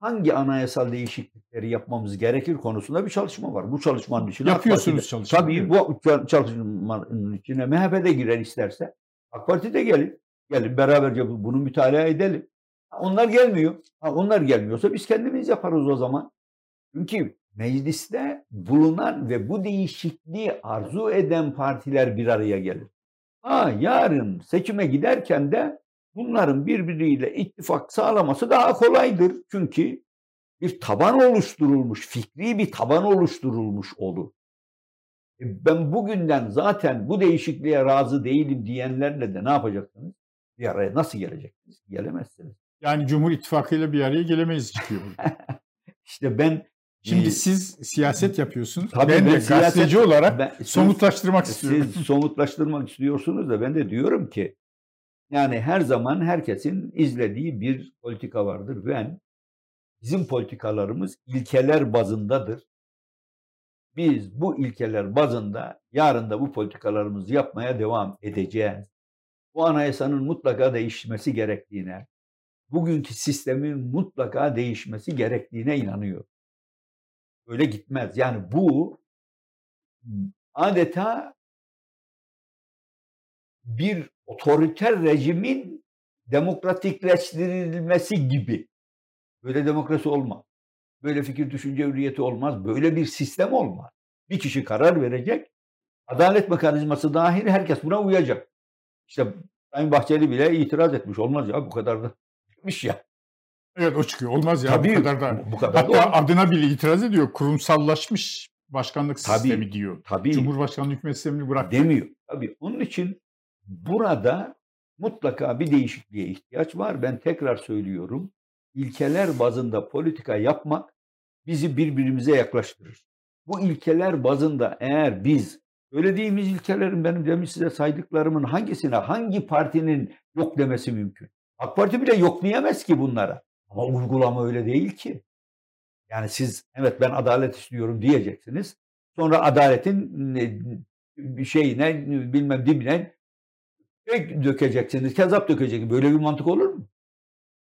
hangi anayasal değişiklikleri yapmamız gerekir konusunda bir çalışma var. Bu çalışmanın içine Yapıyorsunuz çalışmayı, Tabii bu çalışmanın içine MHP de girer isterse. AK Parti de gelin. Gelin beraberce bu- bunu mütalaa edelim. Onlar gelmiyor. Ha, onlar gelmiyorsa biz kendimiz yaparız o zaman. Çünkü mecliste bulunan ve bu değişikliği arzu eden partiler bir araya gelir. Ha, yarın seçime giderken de bunların birbiriyle ittifak sağlaması daha kolaydır. Çünkü bir taban oluşturulmuş, fikri bir taban oluşturulmuş olur. E, Ben bugünden zaten bu değişikliğe razı değilim diyenlerle de ne yapacaksınız? Bir araya nasıl geleceksiniz? Gelemezsiniz. Yani Cumhur İttifakı ile bir araya gelemeyiz çıkıyor. <laughs> İşte ben Şimdi e, siz siyaset yapıyorsunuz. tabii ben, de siyaset- gazeteci olarak ben- siz- somutlaştırmak istiyorum. Siz <laughs> somutlaştırmak istiyorsunuz da ben de diyorum ki yani her zaman herkesin izlediği bir politika vardır. Ben bizim politikalarımız ilkeler bazındadır. Biz bu ilkeler bazında yarın da bu politikalarımızı yapmaya devam edeceğiz. Bu anayasanın mutlaka değişmesi gerektiğine, bugünkü sistemin mutlaka değişmesi gerektiğine inanıyor. Öyle gitmez. Yani bu adeta bir otoriter rejimin demokratikleştirilmesi gibi. Böyle demokrasi olmaz. Böyle fikir düşünce hürriyeti olmaz. Böyle bir sistem olmaz. Bir kişi karar verecek. Adalet mekanizması dahil herkes buna uyacak. İşte Sayın Bahçeli bile itiraz etmiş. Olmaz ya bu kadar da etmiş ya. Evet o çıkıyor. Olmaz ya Tabii, bu kadar da. bu kadar da Hatta olmaz. adına bile itiraz ediyor. Kurumsallaşmış başkanlık Tabii, sistemi diyor. Tabii Cumhurbaşkanlığı hükümet sistemini bırak. demiyor. Tabii onun için burada mutlaka bir değişikliğe ihtiyaç var. Ben tekrar söylüyorum. İlkeler bazında politika yapmak bizi birbirimize yaklaştırır. Bu ilkeler bazında eğer biz söylediğimiz ilkelerin benim demin size saydıklarımın hangisine hangi partinin yok demesi mümkün? AK Parti bile yok diyemez ki bunlara. Ama uygulama öyle değil ki. Yani siz evet ben adalet istiyorum diyeceksiniz. Sonra adaletin şeyine bilmem dibine dökeceksiniz, kezap dökeceksiniz. Böyle bir mantık olur mu?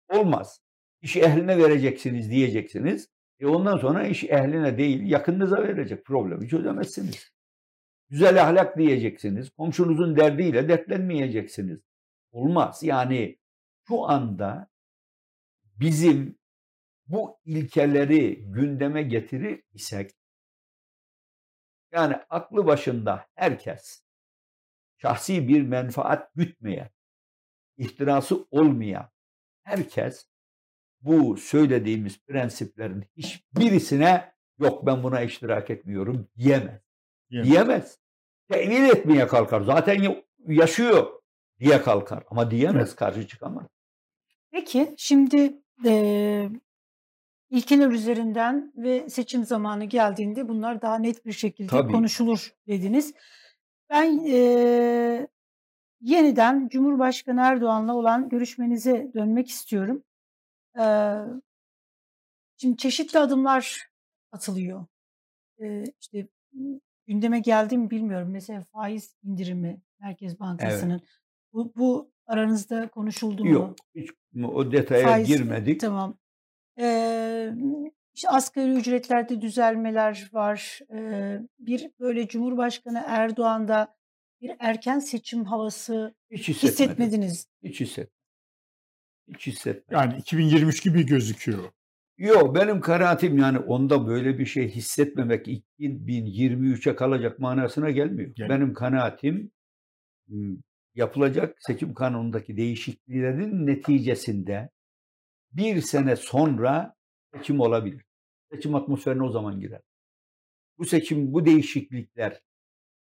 Olmaz. İşi ehline vereceksiniz diyeceksiniz. E ondan sonra iş ehline değil yakınınıza verecek problemi çözemezsiniz. Güzel ahlak diyeceksiniz. Komşunuzun derdiyle dertlenmeyeceksiniz. Olmaz. Yani şu anda bizim bu ilkeleri gündeme getirir isek yani aklı başında herkes şahsi bir menfaat gütmeyen, ihtirası olmayan herkes bu söylediğimiz prensiplerin hiçbirisine yok ben buna iştirak etmiyorum diyemez. Diyemez. Diyemez. Tevil etmeye kalkar. Zaten yaşıyor diye kalkar. Ama diyemez, karşı çıkamaz. Peki şimdi eee ilkeler üzerinden ve seçim zamanı geldiğinde bunlar daha net bir şekilde Tabii. konuşulur dediniz. Ben eee, yeniden Cumhurbaşkanı Erdoğan'la olan görüşmenize dönmek istiyorum. Eee, şimdi çeşitli adımlar atılıyor. Eee işte gündeme geldi mi bilmiyorum. Mesela faiz indirimi Merkez Bankası'nın. Bu, bu aranızda konuşuldu mu? Yok. Hiç o detaya Faiz- girmedik. Tamam. Ee, işte asgari ücretlerde düzelmeler var. Ee, bir böyle Cumhurbaşkanı Erdoğan'da bir erken seçim havası Hiç hissetmediniz. Hiç hissetmedim. Hiç hissetmedim. Yani 2023 gibi gözüküyor. Yok benim kanaatim yani onda böyle bir şey hissetmemek 2023'e kalacak manasına gelmiyor. Gel- Benim kanaatim m, yapılacak seçim kanunundaki değişikliklerin neticesinde bir sene sonra seçim olabilir. Seçim atmosferine o zaman girer. Bu seçim, bu değişiklikler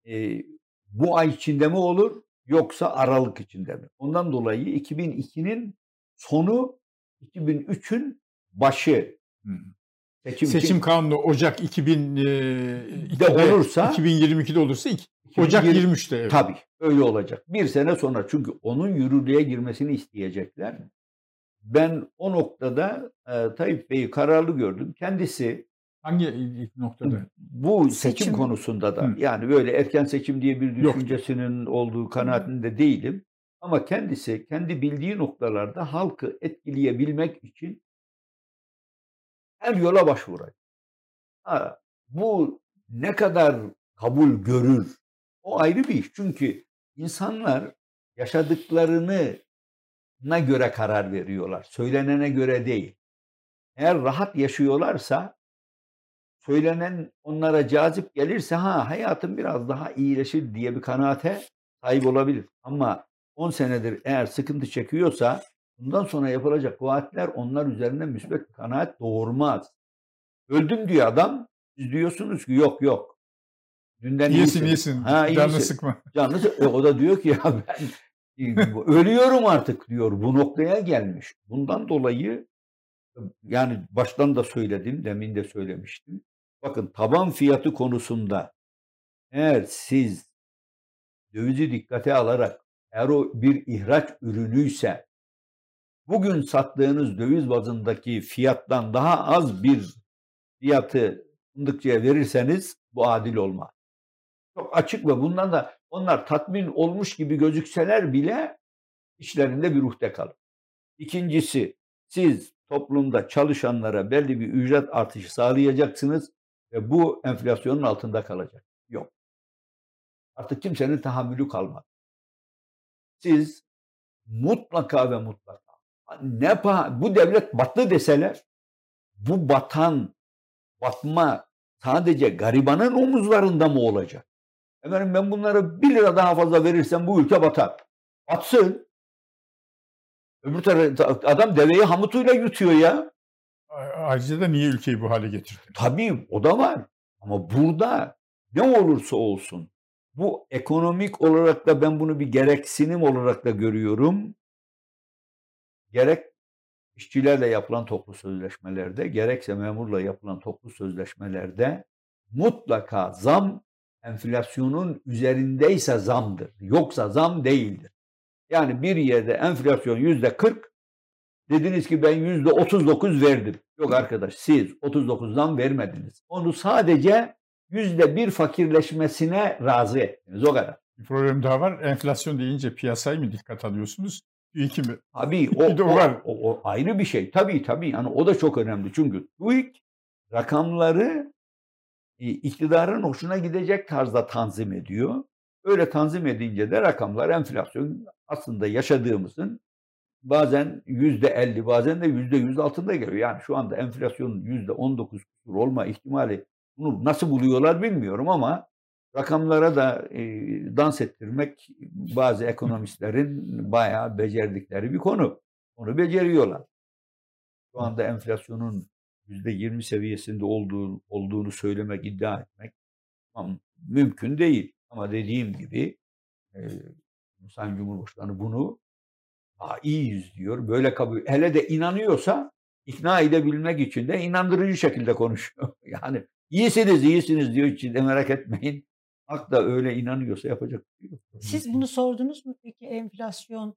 e, bu ay içinde mi olur yoksa Aralık içinde mi? Ondan dolayı 2002'nin sonu 2003'ün başı Hı. Seçim, Seçim kanunu Ocak 2000 e, olursa 2022'de olursa Ocak 2020 23'te. evet. Tabii öyle olacak. Bir sene sonra çünkü onun yürürlüğe girmesini isteyecekler. Ben o noktada e, Tayyip Bey'i kararlı gördüm. Kendisi Hangi noktada? bu seçim, Seçim. konusunda da Hı. yani böyle erken seçim diye bir Yok. düşüncesinin olduğu kanaatinde değilim. Ama kendisi kendi bildiği noktalarda halkı etkileyebilmek için her yola başvuracak. Ha, bu ne kadar kabul görür o ayrı bir iş. Çünkü insanlar yaşadıklarını na göre karar veriyorlar. Söylenene göre değil. Eğer rahat yaşıyorlarsa söylenen onlara cazip gelirse ha hayatım biraz daha iyileşir diye bir kanaate sahip olabilir. Ama 10 senedir eğer sıkıntı çekiyorsa bundan sonra yapılacak vaatler onlar üzerinde müsbet kanaat doğurmaz. Öldüm diyor adam. Siz diyorsunuz ki yok yok. Dünden İyisin iyisin. iyisin. Ha, Canını iyisin. sıkma. Canlı e, o da diyor ki <laughs> ya ben e, ölüyorum artık diyor. Bu noktaya gelmiş. Bundan dolayı yani baştan da söyledim, demin de söylemiştim. Bakın taban fiyatı konusunda eğer siz dövizi dikkate alarak eğer o bir ihraç ürünüyse bugün sattığınız döviz bazındaki fiyattan daha az bir fiyatı fındıkçıya verirseniz bu adil olmaz. Çok açık ve bundan da onlar tatmin olmuş gibi gözükseler bile işlerinde bir ruhte kalır. İkincisi siz toplumda çalışanlara belli bir ücret artışı sağlayacaksınız ve bu enflasyonun altında kalacak. Yok. Artık kimsenin tahammülü kalmadı. Siz mutlaka ve mutlaka ne bu devlet battı deseler bu batan batma sadece garibanın omuzlarında mı olacak? Efendim ben bunlara bir lira daha fazla verirsem bu ülke batar. Batsın. Öbür tarafta adam deveyi hamutuyla yutuyor ya. Ayrıca da niye ülkeyi bu hale getirdin? Tabii o da var. Ama burada ne olursa olsun bu ekonomik olarak da ben bunu bir gereksinim olarak da görüyorum. Gerek işçilerle yapılan toplu sözleşmelerde gerekse memurla yapılan toplu sözleşmelerde mutlaka zam enflasyonun üzerindeyse zamdır. Yoksa zam değildir. Yani bir yerde enflasyon yüzde 40 dediniz ki ben yüzde 39 verdim. Yok arkadaş siz 39 zam vermediniz. Onu sadece yüzde bir fakirleşmesine razı ettiniz. O kadar. Bir problem daha var. Enflasyon deyince piyasayı mı dikkat alıyorsunuz? TÜİK'i mi? Abi o, o o, o ayrı bir şey. Tabii tabii. Yani o da çok önemli. Çünkü TÜİK rakamları e, iktidarın hoşuna gidecek tarzda tanzim ediyor. Öyle tanzim edince de rakamlar enflasyon aslında yaşadığımızın bazen yüzde elli bazen de yüzde yüz altında geliyor. Yani şu anda enflasyonun yüzde on dokuz olma ihtimali bunu nasıl buluyorlar bilmiyorum ama rakamlara da e, dans ettirmek bazı ekonomistlerin bayağı becerdikleri bir konu. Onu beceriyorlar. Şu anda enflasyonun yüzde yirmi seviyesinde olduğu, olduğunu söylemek, iddia etmek tamam, mümkün değil. Ama dediğim gibi e, Sayın Cumhurbaşkanı bunu Aa, iyiyiz diyor. Böyle kabul. Hele de inanıyorsa ikna edebilmek için de inandırıcı şekilde konuşuyor. <laughs> Yani iyisiniz iyisiniz diyor için de merak etmeyin. Hak da öyle inanıyorsa yapacak bir şey yok. Siz bunu sordunuz mu peki enflasyon,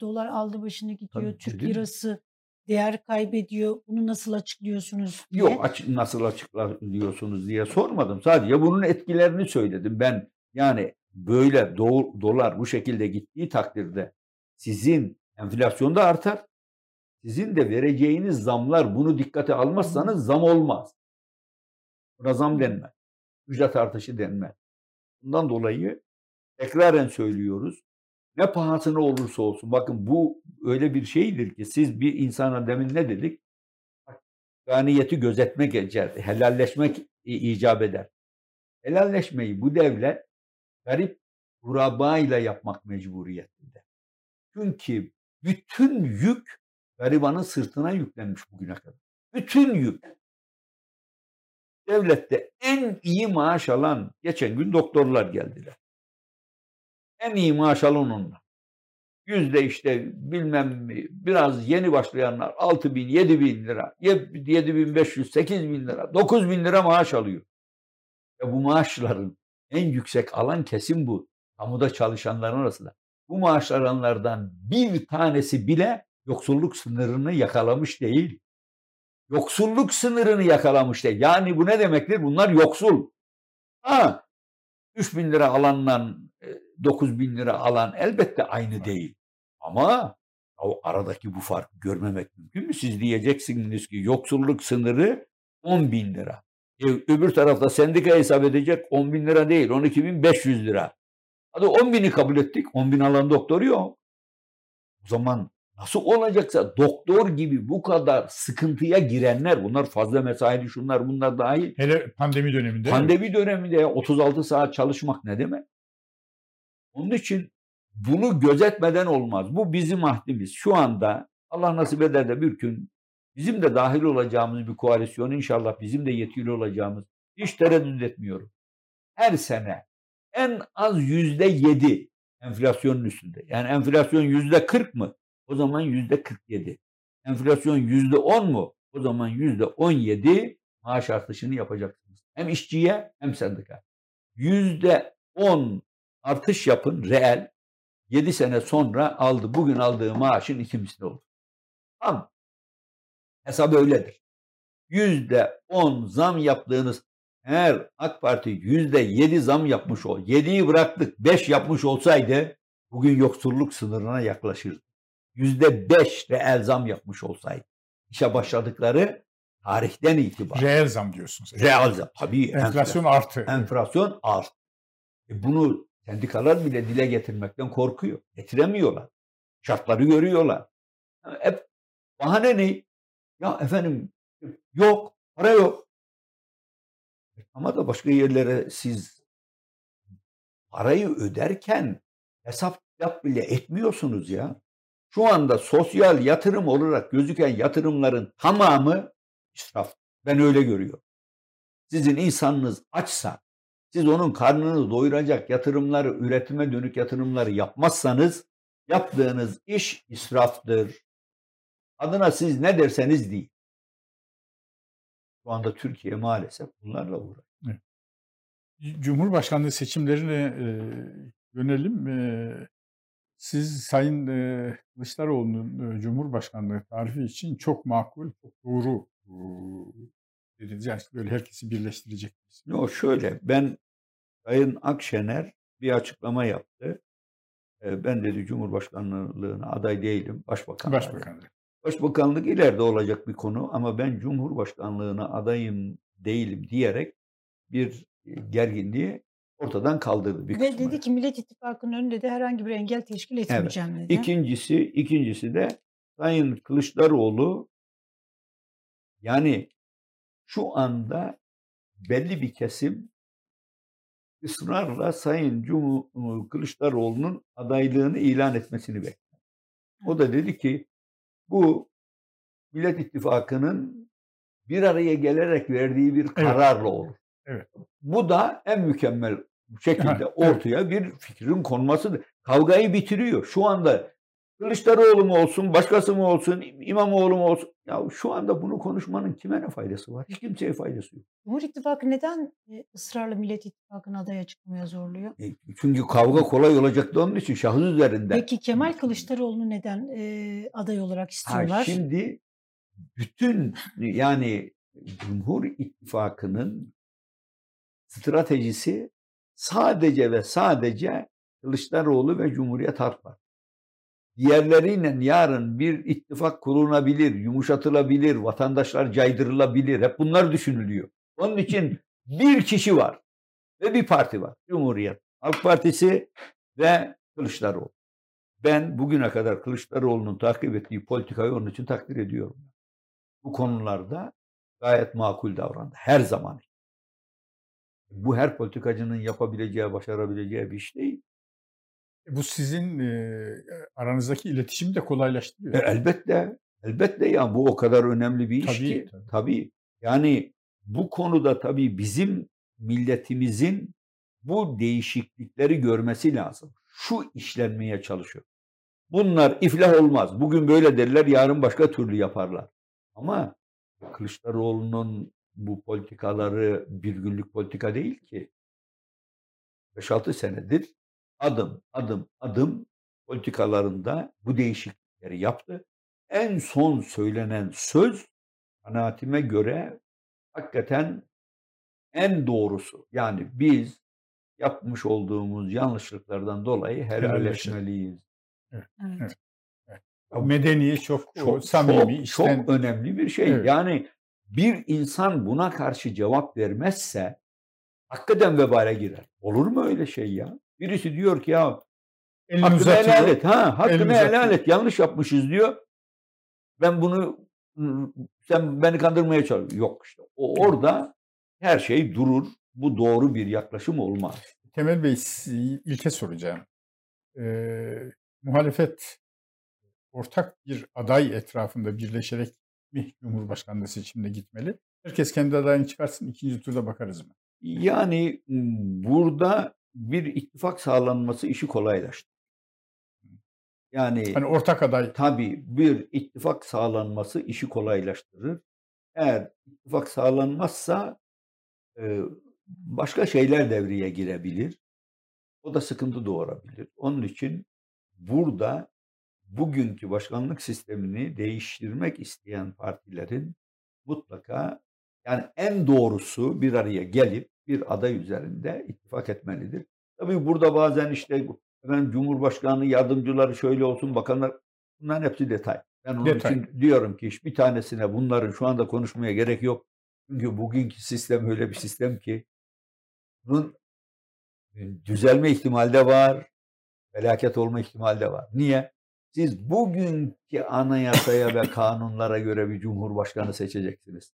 dolar aldı başını gidiyor, Tabii, Türk lirası değer kaybediyor. Bunu nasıl açıklıyorsunuz diye. Yok açık, nasıl açıklıyorsunuz diye sormadım. Sadece bunun etkilerini söyledim. Ben yani böyle do- dolar bu şekilde gittiği takdirde sizin enflasyon da artar. Sizin de vereceğiniz zamlar bunu dikkate almazsanız zam olmaz. Buna zam denmez. Ücret artışı denmez. Bundan dolayı tekraren söylüyoruz. Ne pahasına olursa olsun. Bakın bu öyle bir şeydir ki siz bir insana demin ne dedik? Ganiyeti gözetmek helalleşmek icap eder. Helalleşmeyi bu devlet garip kurabayla yapmak mecburiyetinde. Çünkü bütün yük garibanın sırtına yüklenmiş bugüne kadar. Bütün yük. Devlette en iyi maaş alan geçen gün doktorlar geldiler. En iyi maaş alan onlar. Yüzde işte bilmem biraz yeni başlayanlar 6 bin, 7 bin lira, 7 bin 500, 8 bin lira, 9 bin lira maaş alıyor. Ve bu maaşların en yüksek alan kesim bu. Kamuda çalışanların arasında. Bu maaş alanlardan bir tanesi bile yoksulluk sınırını yakalamış değil. Yoksulluk sınırını yakalamış değil. Yani bu ne demektir? Bunlar yoksul. Ha, 3 bin lira alanla 9 bin lira alan elbette aynı değil. Ama o aradaki bu farkı görmemek mümkün mü? Siz diyeceksiniz ki yoksulluk sınırı 10 bin lira. E, öbür tarafta sendika hesap edecek 10 bin lira değil 12 bin 500 lira. Hadi 10 bini kabul ettik. 10 bin alan doktor yok. O zaman nasıl olacaksa doktor gibi bu kadar sıkıntıya girenler bunlar fazla mesaili şunlar bunlar dahil. Hele pandemi döneminde. Pandemi döneminde 36 saat çalışmak ne demek? Onun için bunu gözetmeden olmaz. Bu bizim ahdimiz. Şu anda Allah nasip eder de bir gün bizim de dahil olacağımız bir koalisyon inşallah bizim de yetkili olacağımız hiç tereddüt etmiyorum. Her sene en az yüzde yedi enflasyonun üstünde. Yani enflasyon yüzde kırk mı? O zaman yüzde kırk yedi. Enflasyon yüzde on mu? O zaman yüzde on yedi maaş artışını yapacaksınız. Hem işçiye hem sendika. Yüzde on artış yapın reel 7 sene sonra aldı bugün aldığı maaşın iki misli olur. Tamam. Hesap öyledir. Yüzde on zam yaptığınız eğer AK Parti yüzde yedi zam yapmış ol, yediyi bıraktık beş yapmış olsaydı bugün yoksulluk sınırına yaklaşırdı. Yüzde beş reel zam yapmış olsaydı. İşe başladıkları tarihten itibaren. Reel zam diyorsunuz. Reel zam. Tabii. Enflasyon artı. Enflasyon arttı. E bunu sendikalar bile dile getirmekten korkuyor. Getiremiyorlar. Şartları görüyorlar. Hep bahane ne? Ya efendim yok, para yok. Ama da başka yerlere siz parayı öderken hesap kitap bile etmiyorsunuz ya. Şu anda sosyal yatırım olarak gözüken yatırımların tamamı israf. Ben öyle görüyorum. sizin insanınız açsa, siz onun karnını doyuracak yatırımları, üretime dönük yatırımları yapmazsanız yaptığınız iş israftır. Adına siz ne derseniz değil. Şu anda Türkiye maalesef bunlarla uğraşıyor. Cumhurbaşkanlığı seçimlerine e, yönelim. E, siz Sayın e, Kılıçdaroğlu'nun e, Cumhurbaşkanlığı tarifi için çok makul, çok doğru dediniz. Yani böyle herkesi birleştirecek. Yok şöyle ben Sayın Akşener bir açıklama yaptı. E, ben dedi Cumhurbaşkanlığına aday değilim. Başbakan. Başbakanlık. Başbakanlık ileride olacak bir konu ama ben Cumhurbaşkanlığına adayım değilim diyerek bir gerginliği ortadan kaldırdı. Bir Ve kısmını. dedi ki Millet İttifakı'nın önünde de herhangi bir engel teşkil etmeyeceğim dedi. İkincisi, ikincisi de Sayın Kılıçdaroğlu yani şu anda belli bir kesim ısrarla Sayın Cumhur Kılıçdaroğlu'nun adaylığını ilan etmesini bekliyor. O da dedi ki bu Millet İttifakı'nın bir araya gelerek verdiği bir kararla olur. Evet. Bu da en mükemmel şekilde Ha, evet. ortaya bir fikrin konmasıdır. Kavgayı bitiriyor. Şu anda Kılıçdaroğlu mu olsun, başkası mı olsun, İmamoğlu mu olsun. Ya şu anda bunu konuşmanın kime ne faydası var? Hiç kimseye faydası yok. Cumhur İttifakı neden e, ısrarla Millet İttifakı'nı aday açıklamaya zorluyor? E, Çünkü kavga kolay olacaktı onun için şahıs üzerinden. Peki Kemal Kılıçdaroğlu'nu neden e, aday olarak Ha, istiyorlar? şimdi bütün yani Cumhur İttifakı'nın stratejisi sadece ve sadece Kılıçdaroğlu ve Cumhuriyet Halk Partisi. Diğerleriyle yarın bir ittifak kurulabilir, yumuşatılabilir, vatandaşlar caydırılabilir. Hep bunlar düşünülüyor. Onun için bir kişi var ve bir parti var. Cumhuriyet Halk Partisi ve Kılıçdaroğlu. Ben bugüne kadar Kılıçdaroğlu'nun takip ettiği politikayı onun için takdir ediyorum. Bu konularda gayet makul davrandı. Her zaman. Bu her politikacının yapabileceği, başarabileceği bir iş değil. E, Bu sizin e, aranızdaki iletişimi de kolaylaştırıyor. E, elbette, elbette ya bu o kadar önemli bir iş Tabii, ki. tabii. Tabii. Yani bu konuda tabii bizim milletimizin bu değişiklikleri görmesi lazım. Şu işlenmeye çalışıyor. Bunlar iflah olmaz. Bugün böyle derler, yarın başka türlü yaparlar. Ama Kılıçdaroğlu'nun bu politikaları bir günlük politika değil ki. 5-6 senedir adım adım adım politikalarında bu değişiklikleri yaptı. En son söylenen söz kanaatime göre hakikaten en doğrusu. Yani biz yapmış olduğumuz yanlışlıklardan dolayı helalleşmeliyiz. Evet. Evet. Medeni, çok, Çok, samimi, çok, çok önemli bir şey. Evet. Yani bir insan buna karşı cevap vermezse hakikaten vebale girer. Olur mu öyle şey ya? Birisi diyor ki ya elini hakkını uzatıyor. helal et. Ha, hakkını elini helal uzatıyor. et. Yanlış yapmışız diyor. Ben bunu sen beni kandırmaya çalışıyorsun. Yok işte. O orada her şey durur. Bu doğru bir yaklaşım olmaz. Temel Bey ilke soracağım. Ee, muhalefet ortak bir aday etrafında birleşerek mi Cumhurbaşkanlığı seçimine gitmeli? Herkes kendi adayını çıkarsın ikinci turda bakarız mı? Yani burada bir ittifak sağlanması işi kolaylaştırır. Yani Hani ortak aday tabii bir ittifak sağlanması işi kolaylaştırır. Eğer ittifak sağlanmazsa e, başka şeyler devreye girebilir. O da sıkıntı doğurabilir. Onun için burada bugünkü başkanlık sistemini değiştirmek isteyen partilerin mutlaka yani en doğrusu bir araya gelip bir aday üzerinde ittifak etmelidir. Tabii burada bazen işte efendim Cumhurbaşkanlığı yardımcıları şöyle olsun, bakanlar bunların hepsi detay. Ben onun Detay. için diyorum ki hiçbir tanesine bunların şu anda konuşmaya gerek yok. Çünkü bugünkü sistem öyle bir sistem ki bunun e, düzelme ihtimali de var, felaket olma ihtimali de var. Niye? Siz bugünkü anayasaya ve kanunlara göre bir cumhurbaşkanı seçeceksiniz.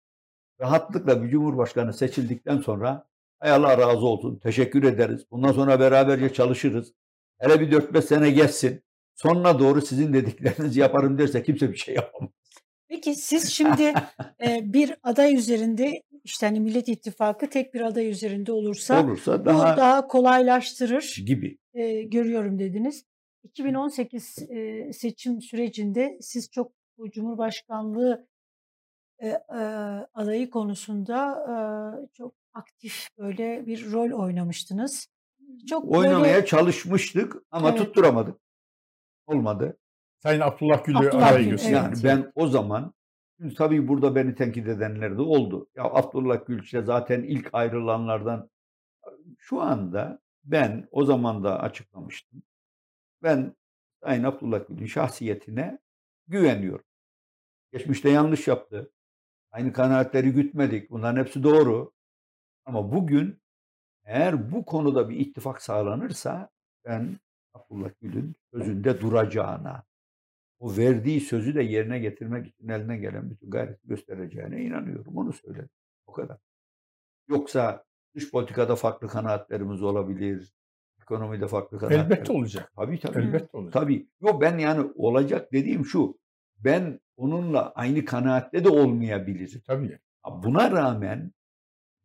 Rahatlıkla bir cumhurbaşkanı seçildikten sonra hay Allah razı olsun, teşekkür ederiz. Bundan sonra beraberce çalışırız. Hele bir 4-5 sene geçsin. Sonuna doğru sizin dediklerinizi yaparım derse kimse bir şey yapamaz. Peki siz şimdi e, bir aday üzerinde işte hani Millet İttifakı tek bir aday üzerinde olursa Olursa bu daha daha kolaylaştırır gibi. e, görüyorum dediniz. 2018 e, seçim sürecinde siz çok bu Cumhurbaşkanlığı e, e, adayı konusunda e, çok aktif böyle bir rol oynamıştınız. Çok Oynamaya böyle çalışmıştık ama Evet. tutturamadık. Olmadı. Sayın Abdullah Gül'ü Abdullah Gül, evet. Yani ben o zaman şimdi tabii burada beni tenkit edenler de oldu. Ya Abdullah Gül işte zaten ilk ayrılanlardan şu anda ben o zaman da açıklamıştım. Ben Sayın Abdullah Gül'ün şahsiyetine güveniyorum. Geçmişte yanlış yaptı. Aynı kanaatleri gütmedik. Bunların hepsi doğru. Ama bugün eğer bu konuda bir ittifak sağlanırsa ben Abdullah Gül'ün sözünde duracağına, o verdiği sözü de yerine getirmek için eline gelen bütün gayreti göstereceğine inanıyorum. Onu söyledim. O kadar. Yoksa dış politikada farklı kanaatlerimiz olabilir. Ekonomide farklı kanaatlerimiz. Elbette olacak. Tabii tabii. Elbette olacak. Tabii. Yok ben yani olacak dediğim şu. Ben onunla aynı kanaatte de olmayabilirim. Tabii. Buna rağmen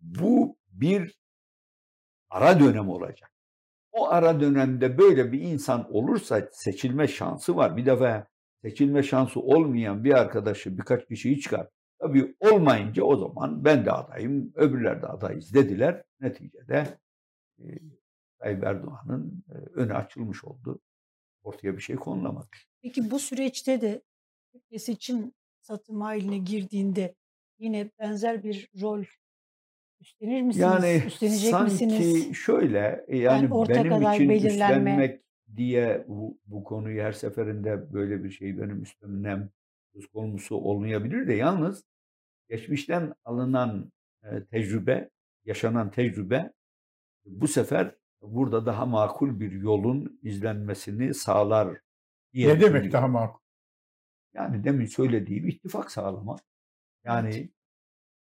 bu bir ara dönem olacak. O ara dönemde böyle bir insan olursa seçilme şansı var. Bir defa seçilme şansı olmayan bir arkadaşı birkaç kişiyi çıkar. Tabii olmayınca o zaman ben de adayım, öbürler de adayız dediler. Neticede Tayyip Erdoğan'ın önü açılmış oldu. Ortaya bir şey konulamadı. Peki bu süreçte de seçim satım haline girdiğinde yine benzer bir rol üstlenir misiniz? Yani Üstlenecek sanki misiniz? şöyle e, yani, ortak benim için belirlenme. üstlenmek diye bu, bu konuyu her seferinde böyle bir şey benim üstlenmem söz konusu olmayabilir de yalnız geçmişten alınan e, tecrübe, yaşanan tecrübe bu sefer burada daha makul bir yolun izlenmesini sağlar diye Ne demek daha makul? Yani demin söylediğim ittifak sağlamak. Yani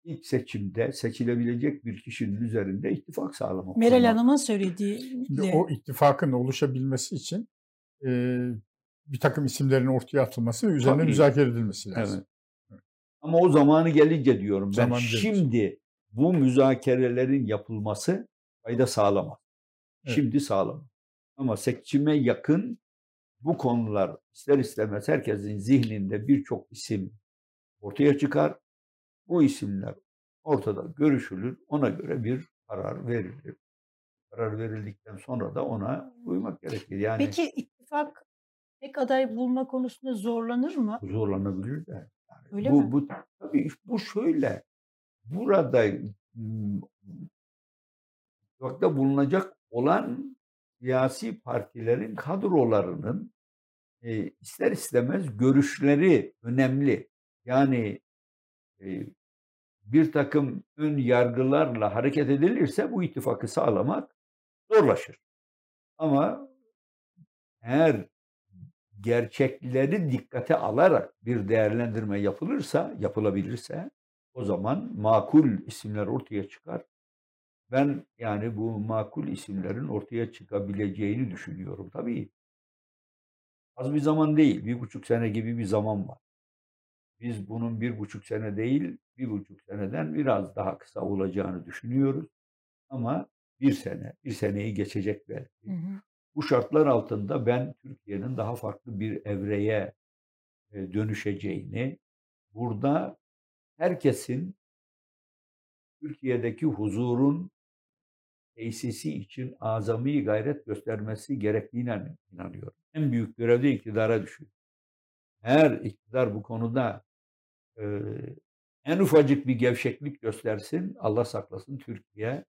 ilk seçimde seçilebilecek bir kişinin üzerinde ittifak sağlamak. Meral. Hanım'ın Şimdi söylediğiyle o ittifakın oluşabilmesi için e, bir takım isimlerin ortaya atılması ve üzerine Tabii. müzakere edilmesi lazım. Evet. Ama o zamanı gelince diyorum ben gelince. şimdi bu müzakerelerin yapılması fayda sağlamaz. Evet. Şimdi sağlamaz. Ama seçime yakın bu konular ister istemez herkesin zihninde birçok isim ortaya çıkar. Bu isimler ortada görüşülür. Ona göre bir karar verilir. Karar verildikten sonra da ona uymak gerekir. Yani Peki ittifak tek aday bulma konusunda zorlanır mı? zorlanabilir de. Yani Öyle bu, mi? bu tabii bu şöyle. Burada m, ittifakta bulunacak olan siyasi partilerin kadrolarının e, ister istemez görüşleri önemli. Yani e, bir takım ön yargılarla hareket edilirse bu ittifakı sağlamak zorlaşır. Ama eğer gerçekleri dikkate alarak bir değerlendirme yapılırsa, yapılabilirse o zaman makul isimler ortaya çıkar. Ben yani bu makul isimlerin ortaya çıkabileceğini düşünüyorum. Tabii az bir zaman değil, bir buçuk sene gibi bir zaman var. Biz bunun bir buçuk sene değil, bir buçuk seneden biraz daha kısa olacağını düşünüyoruz. Ama bir sene, bir seneyi geçecek belki. Hı hı. Bu şartlar altında ben Türkiye'nin daha farklı bir evreye e, dönüşeceğini, burada herkesin Türkiye'deki huzurun tesisi için azami gayret göstermesi gerektiğine inanıyorum. En büyük görev de iktidara düşüyor. Eğer iktidar bu konuda e, en ufacık bir gevşeklik göstersin, Allah saklasın Türkiye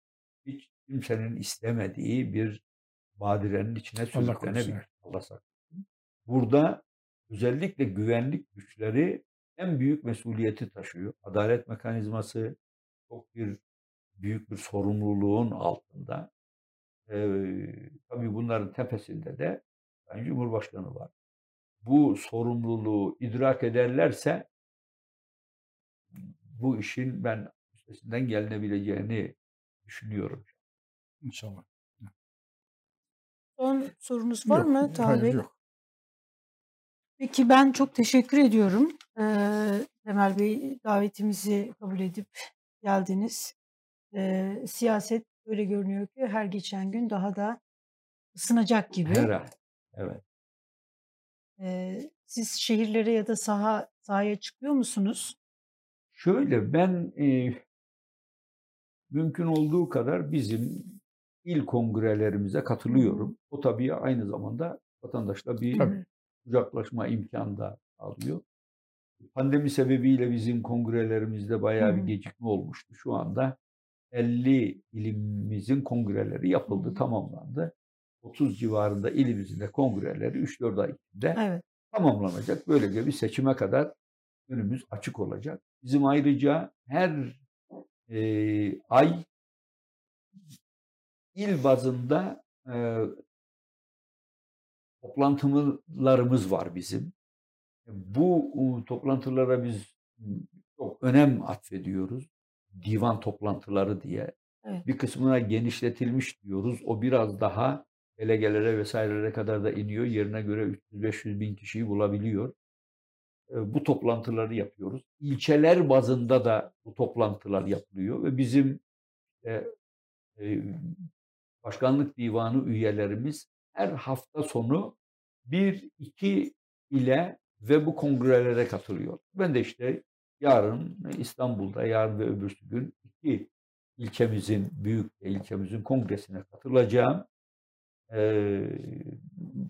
hiç kimsenin istemediği bir badirenin içine Allah sürüklenebilir. Allah saklasın. Burada özellikle güvenlik güçleri en büyük mesuliyeti taşıyor. Adalet mekanizması çok bir büyük bir sorumluluğun altında. Ee, tabii bunların tepesinde de Sayın Cumhurbaşkanı var. Bu sorumluluğu idrak ederlerse bu işin ben üstesinden gelinebileceğini düşünüyorum. İnşallah. Son sorunuz var Yok, mı Taha hayır, Bey? yok. Peki ben çok teşekkür ediyorum. Ee, Temel Bey davetimizi kabul edip geldiniz. Eee, siyaset öyle görünüyor ki her geçen gün daha da ısınacak gibi. Herhâlde. Evet. Eee, siz şehirlere ya da saha sahaya çıkıyor musunuz? Şöyle, ben, eee mümkün olduğu kadar bizim il kongrelerimize katılıyorum. O tabii aynı zamanda vatandaşla bir Tabii. kucaklaşma imkânı da sağlıyor. Pandemi sebebiyle bizim kongrelerimizde bayağı bir gecikme olmuştu. Şu anda 50 ilimizin kongreleri yapıldı, tamamlandı. 30 civarında ilimizin de kongreleri 3-4 ay içinde Evet. tamamlanacak. Böylece bir seçime kadar önümüz açık olacak. Bizim ayrıca her, eee, ay il bazında, eee toplantılarımız var bizim. Bu, toplantılara biz, çok önem atfediyoruz. Divan toplantıları diye. Evet. Bir kısmına genişletilmiş diyoruz. O biraz daha delegelere vs.lere kadar da iniyor. Yerine göre 300-500 bin kişiyi bulabiliyor. Bu toplantıları yapıyoruz. İlçeler bazında da bu toplantılar yapılıyor ve bizim, eee, eee, başkanlık divanı üyelerimiz her hafta sonu 1-2 ile ve bu kongrelere katılıyor. Ben de işte yarın İstanbul'da, yarın ve öbürsü gün 2 ilçemizin, büyük ilçemizin kongresine katılacağım. Eee,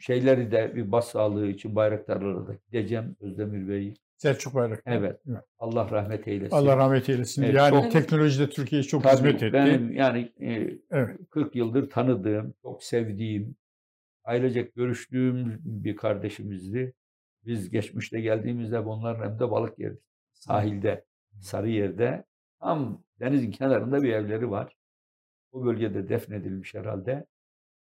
şeyleri de bir başsağlığı için Bayraktarlara da gideceğim. Özdemir Bey Selçuk Bayraktar. Evet. Evet. Allah rahmet eylesin. Allah rahmet eylesin. Evet, Yani çok teknolojide Türkiye'ye çok Tabii, hizmet etti. benim yani, eee, Evet. 40 yıldır tanıdığım, çok sevdiğim, ailecek görüştüğüm bir kardeşimizdi. Biz geçmişte geldiğimizde onların hem de balık yerdik. Sahilde, Sarıyer'de tam denizin kenarında bir evleri var. O bölgede defnedilmiş herhâlde.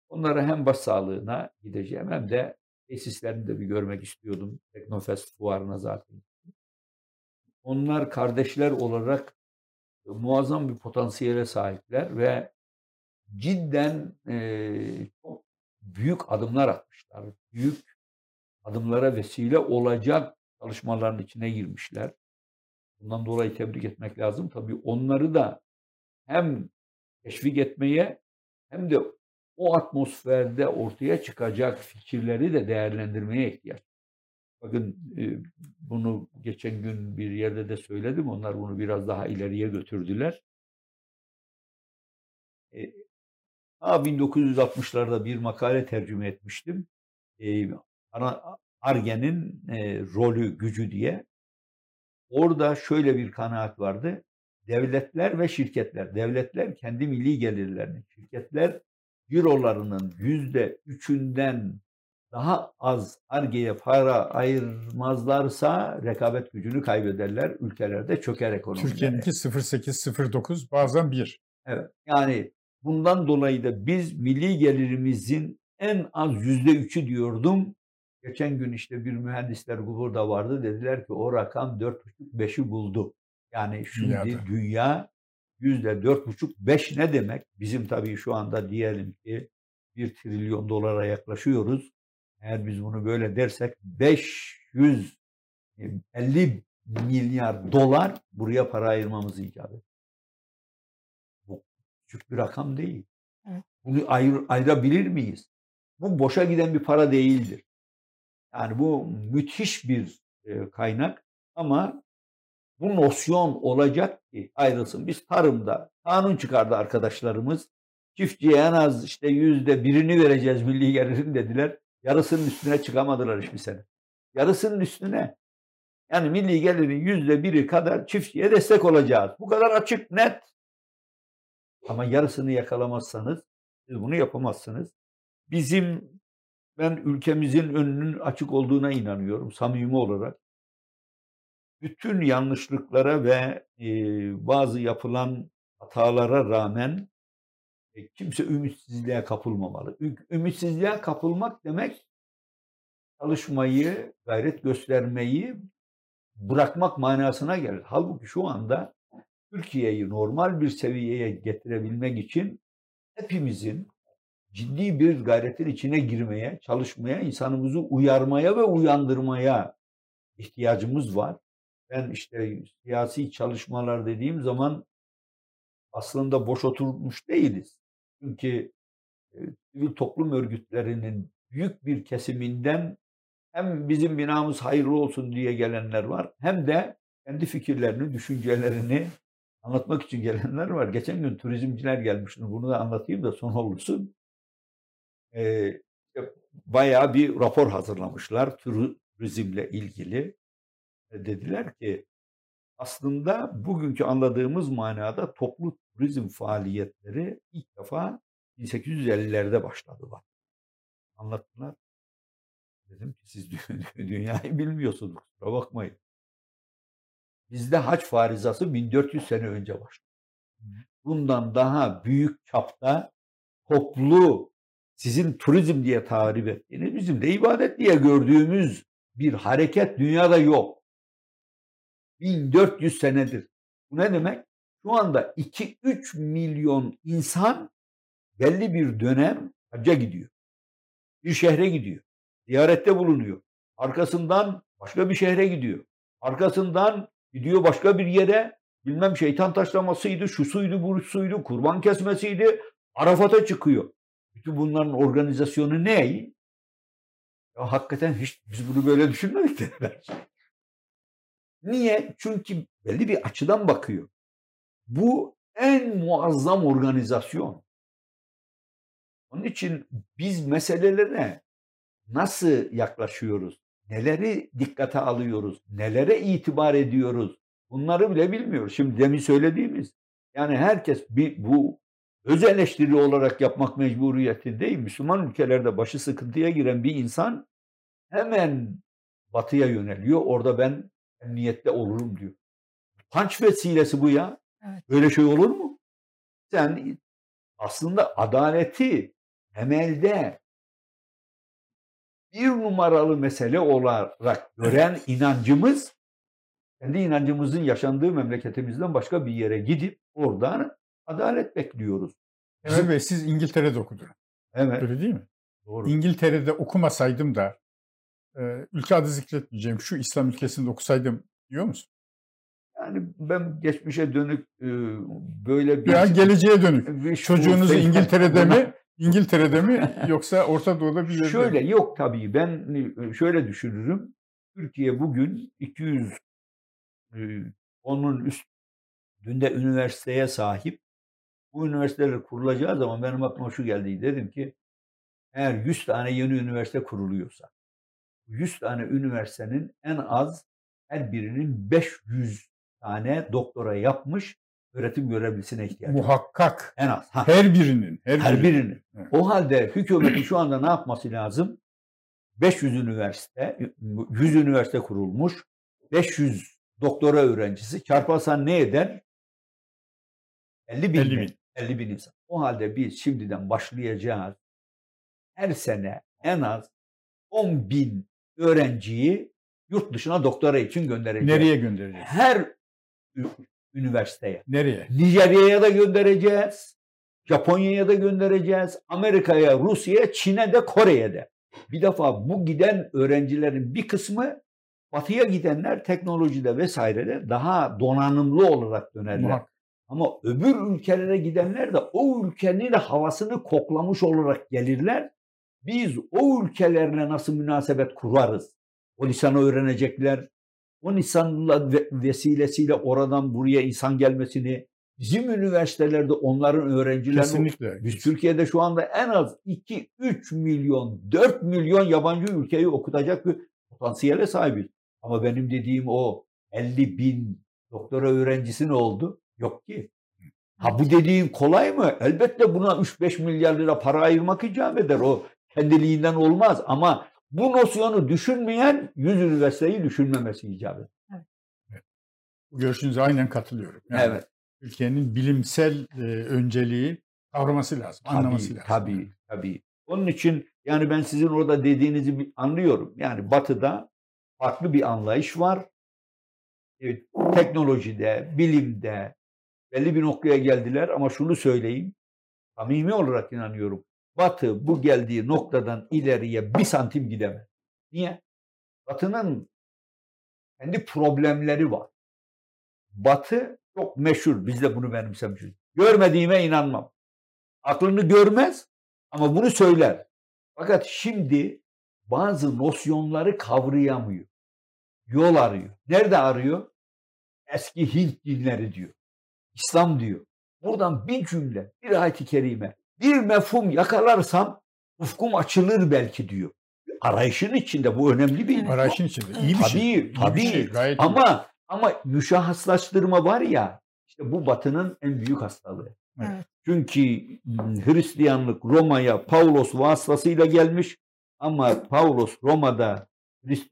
Onlara hem başsağlığına gideceğim hem de tesislerini de bir görmek istiyordum. Teknofest fuarına zaten. Onlar kardeşler olarak muazzam bir potansiyele sahipler ve cidden, eee, çok büyük adımlar atmışlar. Büyük adımlara vesile olacak çalışmaların içine girmişler. Bundan dolayı tebrik etmek lazım. Tabii onları da hem teşvik etmeye hem de o atmosferde ortaya çıkacak fikirleri de değerlendirmeye ihtiyaç Bakın, eee, bunu geçen gün bir yerde de söyledim. Onlar bunu biraz daha ileriye götürdüler. Eee, ta 1960'larda bir makale tercüme etmiştim. Ana Ar-Ge'nin, eee, rolü, gücü diye. Orada şöyle bir kanaat vardı. Devletler ve şirketler, devletler kendi milli gelirlerini, şirketler cirolarının %3'ünden daha az Ar-Ge'ye para ayırmazlarsa rekabet gücünü kaybederler. Ülkeler de çöker ekonomileri. Türkiye'ninki 0.8-0.9 bazen 1. Evet. Yani bundan dolayı da biz milli gelirimizin en az %3'ü diyordum. Geçen gün işte bir mühendisler grubu da vardı. Dediler ki o rakam 4,5-5'i buldu. Yani şimdi Dünyada. dünya %4,5-5 ne demek? Bizim tabii şu anda diyelim ki 1 trilyon dolara yaklaşıyoruz. Eğer biz bunu böyle dersek 550 milyar dolar buraya para ayırmamız icap eder. Bu küçük bir rakam değil. Bunu ayır, ayırabilir miyiz? Bu boşa giden bir para değildir. Yani bu müthiş bir e, kaynak ama bu nosyon olacak ki ayrılsın. Biz tarımda kanun çıkardı arkadaşlarımız. Çiftçiye en az işte yüzde birini vereceğiz milli gelirin dediler. Yarısının üstüne çıkamadılar hiçbir sene. Yarısının üstüne. Yani milli gelirin yüzde biri kadar çiftçiye destek olacağız. Bu kadar açık, net. Ama yarısını yakalamazsanız siz bunu yapamazsınız. Bizim ben ülkemizin önünün açık olduğuna inanıyorum samimi olarak. Bütün yanlışlıklara ve e, bazı yapılan hatalara rağmen e, kimse ümitsizliğe kapılmamalı. Ümitsizliğe kapılmak demek çalışmayı, gayret göstermeyi bırakmak manasına gelir. Halbuki şu anda Türkiye'yi normal bir seviyeye getirebilmek için hepimizin ciddi bir gayretin içine girmeye, çalışmaya, insanımızı uyarmaya ve uyandırmaya ihtiyacımız var. Ben işte siyasi çalışmalar dediğim zaman aslında boş oturmuş değiliz. Çünkü e, sivil toplum örgütlerinin büyük bir kesiminden hem bizim binamız hayırlı olsun diye gelenler var hem de kendi fikirlerini, düşüncelerini anlatmak için gelenler var. Geçen gün turizmciler gelmişti. Bunu da anlatayım da son olursun. Ee, bayağı bir rapor hazırlamışlar turizmle ilgili. E, dediler ki aslında bugünkü anladığımız manada toplu turizm faaliyetleri ilk defa 1850'lerde başladılar. Anlattılar. Dedim ki siz <laughs> dünyayı bilmiyorsunuz. Kusura bakmayın. Bizde haç farizası 1400 sene önce başladı. Bundan daha büyük çapta toplu sizin turizm diye tarif ettiğiniz bizim de ibadet diye gördüğümüz bir hareket dünyada yok. 1400 senedir. Bu ne demek? Şu anda 2-3 milyon insan belli bir dönem hacca gidiyor. Bir şehre gidiyor. Ziyarette bulunuyor. Arkasından başka bir şehre gidiyor. Arkasından gidiyor başka bir yere bilmem şeytan taşlamasıydı, şu suydu, bu suydu, kurban kesmesiydi. Arafat'a çıkıyor. Bütün bunların organizasyonu ne? Ya hakikaten hiç biz bunu böyle düşünmedik dediler. <laughs> Niye? Çünkü belli bir açıdan bakıyor. Bu en muazzam organizasyon. Onun için biz meselelere nasıl yaklaşıyoruz? Neleri dikkate alıyoruz? Nelere itibar ediyoruz? Bunları bile bilmiyoruz. Şimdi demin söylediğimiz yani herkes bir bu öz eleştiri olarak yapmak mecburiyetinde Müslüman ülkelerde başı sıkıntıya giren bir insan hemen batıya yöneliyor. Orada ben emniyette olurum diyor. Panç vesilesi bu ya. Evet. Böyle şey olur mu? Sen aslında adaleti temelde bir numaralı mesele olarak gören inancımız kendi inancımızın yaşandığı memleketimizden başka bir yere gidip oradan adalet bekliyoruz. Evet Bey siz İngiltere'de okudunuz. Evet. Öyle değil mi? Doğru. İngiltere'de okumasaydım da e, ülke adı zikretmeyeceğim şu İslam ülkesinde okusaydım diyor musun? Yani ben geçmişe dönük e, böyle bir... Ya geleceğe dönük. <laughs> Bir Çocuğunuzu İngiltere'de mi <laughs> İngiltere'de mi yoksa Orta Doğu'da bir yerde Şöyle yok tabii ben e, şöyle düşünürüm. Türkiye bugün 200 e, onun üstünde üniversiteye sahip. Bu üniversiteler kurulacağı zaman benim aklıma şu geldi. Dedim ki eğer 100 tane yeni üniversite kuruluyorsa 100 tane üniversitenin en az her birinin 500 tane doktora yapmış öğretim görevlisine ihtiyacı var. Muhakkak. En az. Ha. Her birinin. Her, her birinin. birinin. Evet. O halde hükümetin şu anda ne yapması lazım? 500 üniversite, 100 üniversite kurulmuş. 500 doktora öğrencisi çarparsan ne eder? 50 bin. 50 bin. 50 bin insan. O halde biz şimdiden başlayacağız. Her sene en az 10 bin öğrenciyi yurt dışına doktora için göndereceğiz. Nereye göndereceğiz? Her üniversiteye. Nereye? Nijerya'ya da göndereceğiz. Japonya'ya da göndereceğiz. Amerika'ya, Rusya'ya, Çin'e de, Kore'ye de. Bir defa bu giden öğrencilerin bir kısmı batıya gidenler teknolojide vesairede daha donanımlı olarak dönerler. Muhakkak. Ama öbür ülkelere gidenler de o ülkenin havasını koklamış olarak gelirler. Biz o ülkelerle nasıl münasebet kurarız? O lisanı öğrenecekler, o Nisan'la vesilesiyle oradan buraya insan gelmesini bizim üniversitelerde onların öğrencileri Kesinlikle. Biz Türkiye'de şu anda en az 2-3 milyon, 4 milyon yabancı ülkeyi okutacak bir potansiyele sahibiz. Ama benim dediğim o 50 bin doktora öğrencisi ne oldu? Yok ki. Ha bu dediğin kolay mı? Elbette buna 3-5 milyar lira para ayırmak icap eder. O kendiliğinden olmaz ama bu nosyonu düşünmeyen yüz üniversiteyi düşünmemesi icap eder. Evet. Bu görüşünüze aynen katılıyorum. Yani evet. Ülkenin bilimsel e, önceliği kavraması lazım, tabii, anlaması lazım. Tabii, tabii. Onun için yani ben sizin orada dediğinizi anlıyorum. Yani batıda farklı bir anlayış var. Evet, teknolojide, bilimde belli bir noktaya geldiler ama şunu söyleyeyim. Samimi olarak inanıyorum. Batı bu geldiği noktadan ileriye bir santim gidemez. Niye? Batı'nın kendi problemleri var. Batı çok meşhur. Biz de bunu benimsemişiz. Görmediğime inanmam. Aklını görmez ama bunu söyler. Fakat şimdi bazı nosyonları kavrayamıyor. Yol arıyor. Nerede arıyor? Eski Hint dinleri diyor. İslam diyor. Buradan bir cümle, bir ayet-i kerime, bir mefhum yakalarsam ufkum açılır belki diyor. Arayışın içinde bu önemli bir Arayışın içinde. İyi bir tabii, şey. İyi tabii. bir şey. Gayet iyi. Ama ama müşahhaslaştırma var ya işte bu batının en büyük hastalığı. Evet. Çünkü Hristiyanlık Roma'ya Pavlos vasıtasıyla gelmiş ama Pavlos Roma'da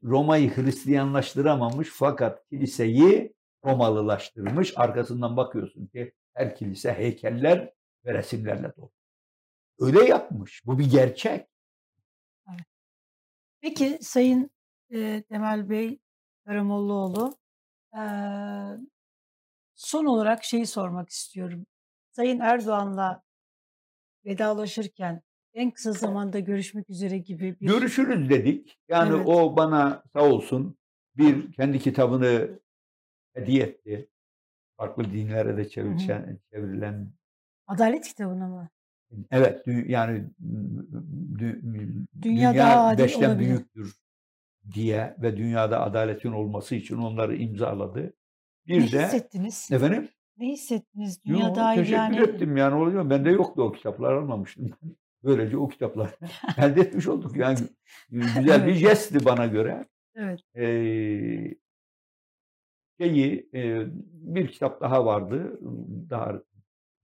Roma'yı Hristiyanlaştıramamış fakat kiliseyi Romalılaştırmış. Arkasından bakıyorsun ki her kilise heykeller ve resimlerle dolu. Öyle yapmış. Bu bir gerçek. Peki Sayın e, Temel Bey Karamollaoğlu, e, son olarak şeyi sormak istiyorum. Sayın Erdoğan'la vedalaşırken en kısa zamanda görüşmek üzere gibi bir... Görüşürüz dedik. Yani Evet. o bana sağ olsun bir kendi kitabını hediye etti. Farklı dinlere de çevrilen, çevrilen Adalet kitabına mı? evet dü- yani dü- Dünya dünya, daha beşten olabilir. büyüktür diye ve dünyada adaletin olması için onları imzaladı. Ne Bir de hissettiniz? efendim Ne hissettiniz? Yo, Dünya dahil teşekkür yani. ettim yani oluyor. Bende yoktu o kitaplar almamıştım. <laughs> Böylece o kitapları <laughs> elde etmiş olduk. Yani güzel bir Evet. jestti bana göre. Evet. Ee, şeyi e, bir kitap daha vardı. Daha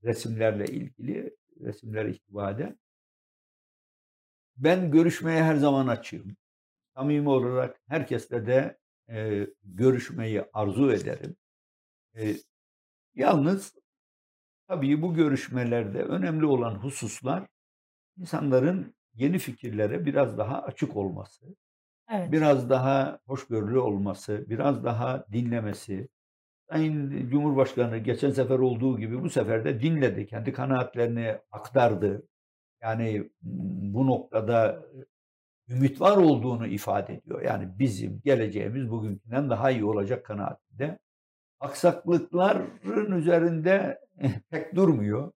resimlerle ilgili resimler ihtiva. Ben görüşmeye her zaman açığım. Samimi olarak herkesle de e, görüşmeyi arzu ederim. E, yalnız tabii bu görüşmelerde önemli olan hususlar insanların yeni fikirlere biraz daha açık olması, Evet. biraz daha hoşgörülü olması, biraz daha dinlemesi. Sayın Cumhurbaşkanı geçen sefer olduğu gibi bu sefer de dinledi, kendi kanaatlerini aktardı. Yani bu noktada ümit var olduğunu ifade ediyor. Yani bizim geleceğimiz bugünkünden daha iyi olacak kanaatinde. Aksaklıkların üzerinde pek durmuyor.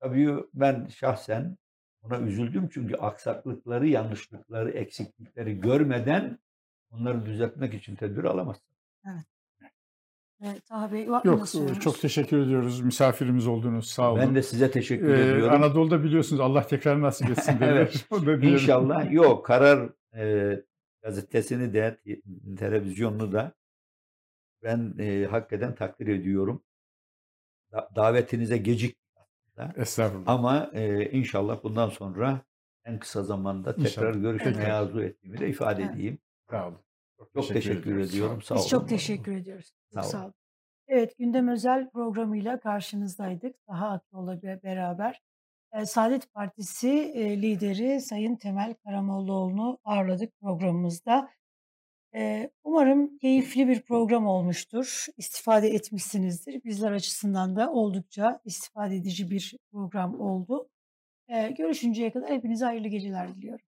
Tabii ben şahsen ona üzüldüm çünkü aksaklıkları, yanlışlıkları, eksiklikleri görmeden onları düzeltmek için tedbir alamazsın. Evet, var mı Yok sorunuz? çok teşekkür ediyoruz. Misafirimiz oldunuz. Sağ olun. Ben de size teşekkür Ee, ediyorum. Anadolu'da biliyorsunuz Allah tekrar nasip etsin <laughs> derler. Evet. <laughs> İnşallah. Yok karar e, gazetesini de te- televizyonunu da ben e, hakikaten takdir ediyorum. Da- davetinize gecik Estağfurullah. ama e, inşallah bundan sonra en kısa zamanda tekrar İnşallah. görüşmeye arzu ettiğimi de ifade Evet. edeyim. Sağ olun. Çok teşekkür, ediyoruz. Sağ ediyorum. olun. Sağ Biz olun. çok teşekkür ediyoruz. Sağ sağ olun. olun. Evet, Gündem Özel programıyla karşınızdaydık. Daha Aklı'la be- beraber. Ee, Saadet Partisi e, lideri Sayın Temel Karamollaoğlu'nu ağırladık programımızda. Umarım keyifli bir program olmuştur. İstifade etmişsinizdir. Bizler açısından da oldukça istifade edici bir program oldu. Görüşünceye kadar hepinize hayırlı geceler diliyorum.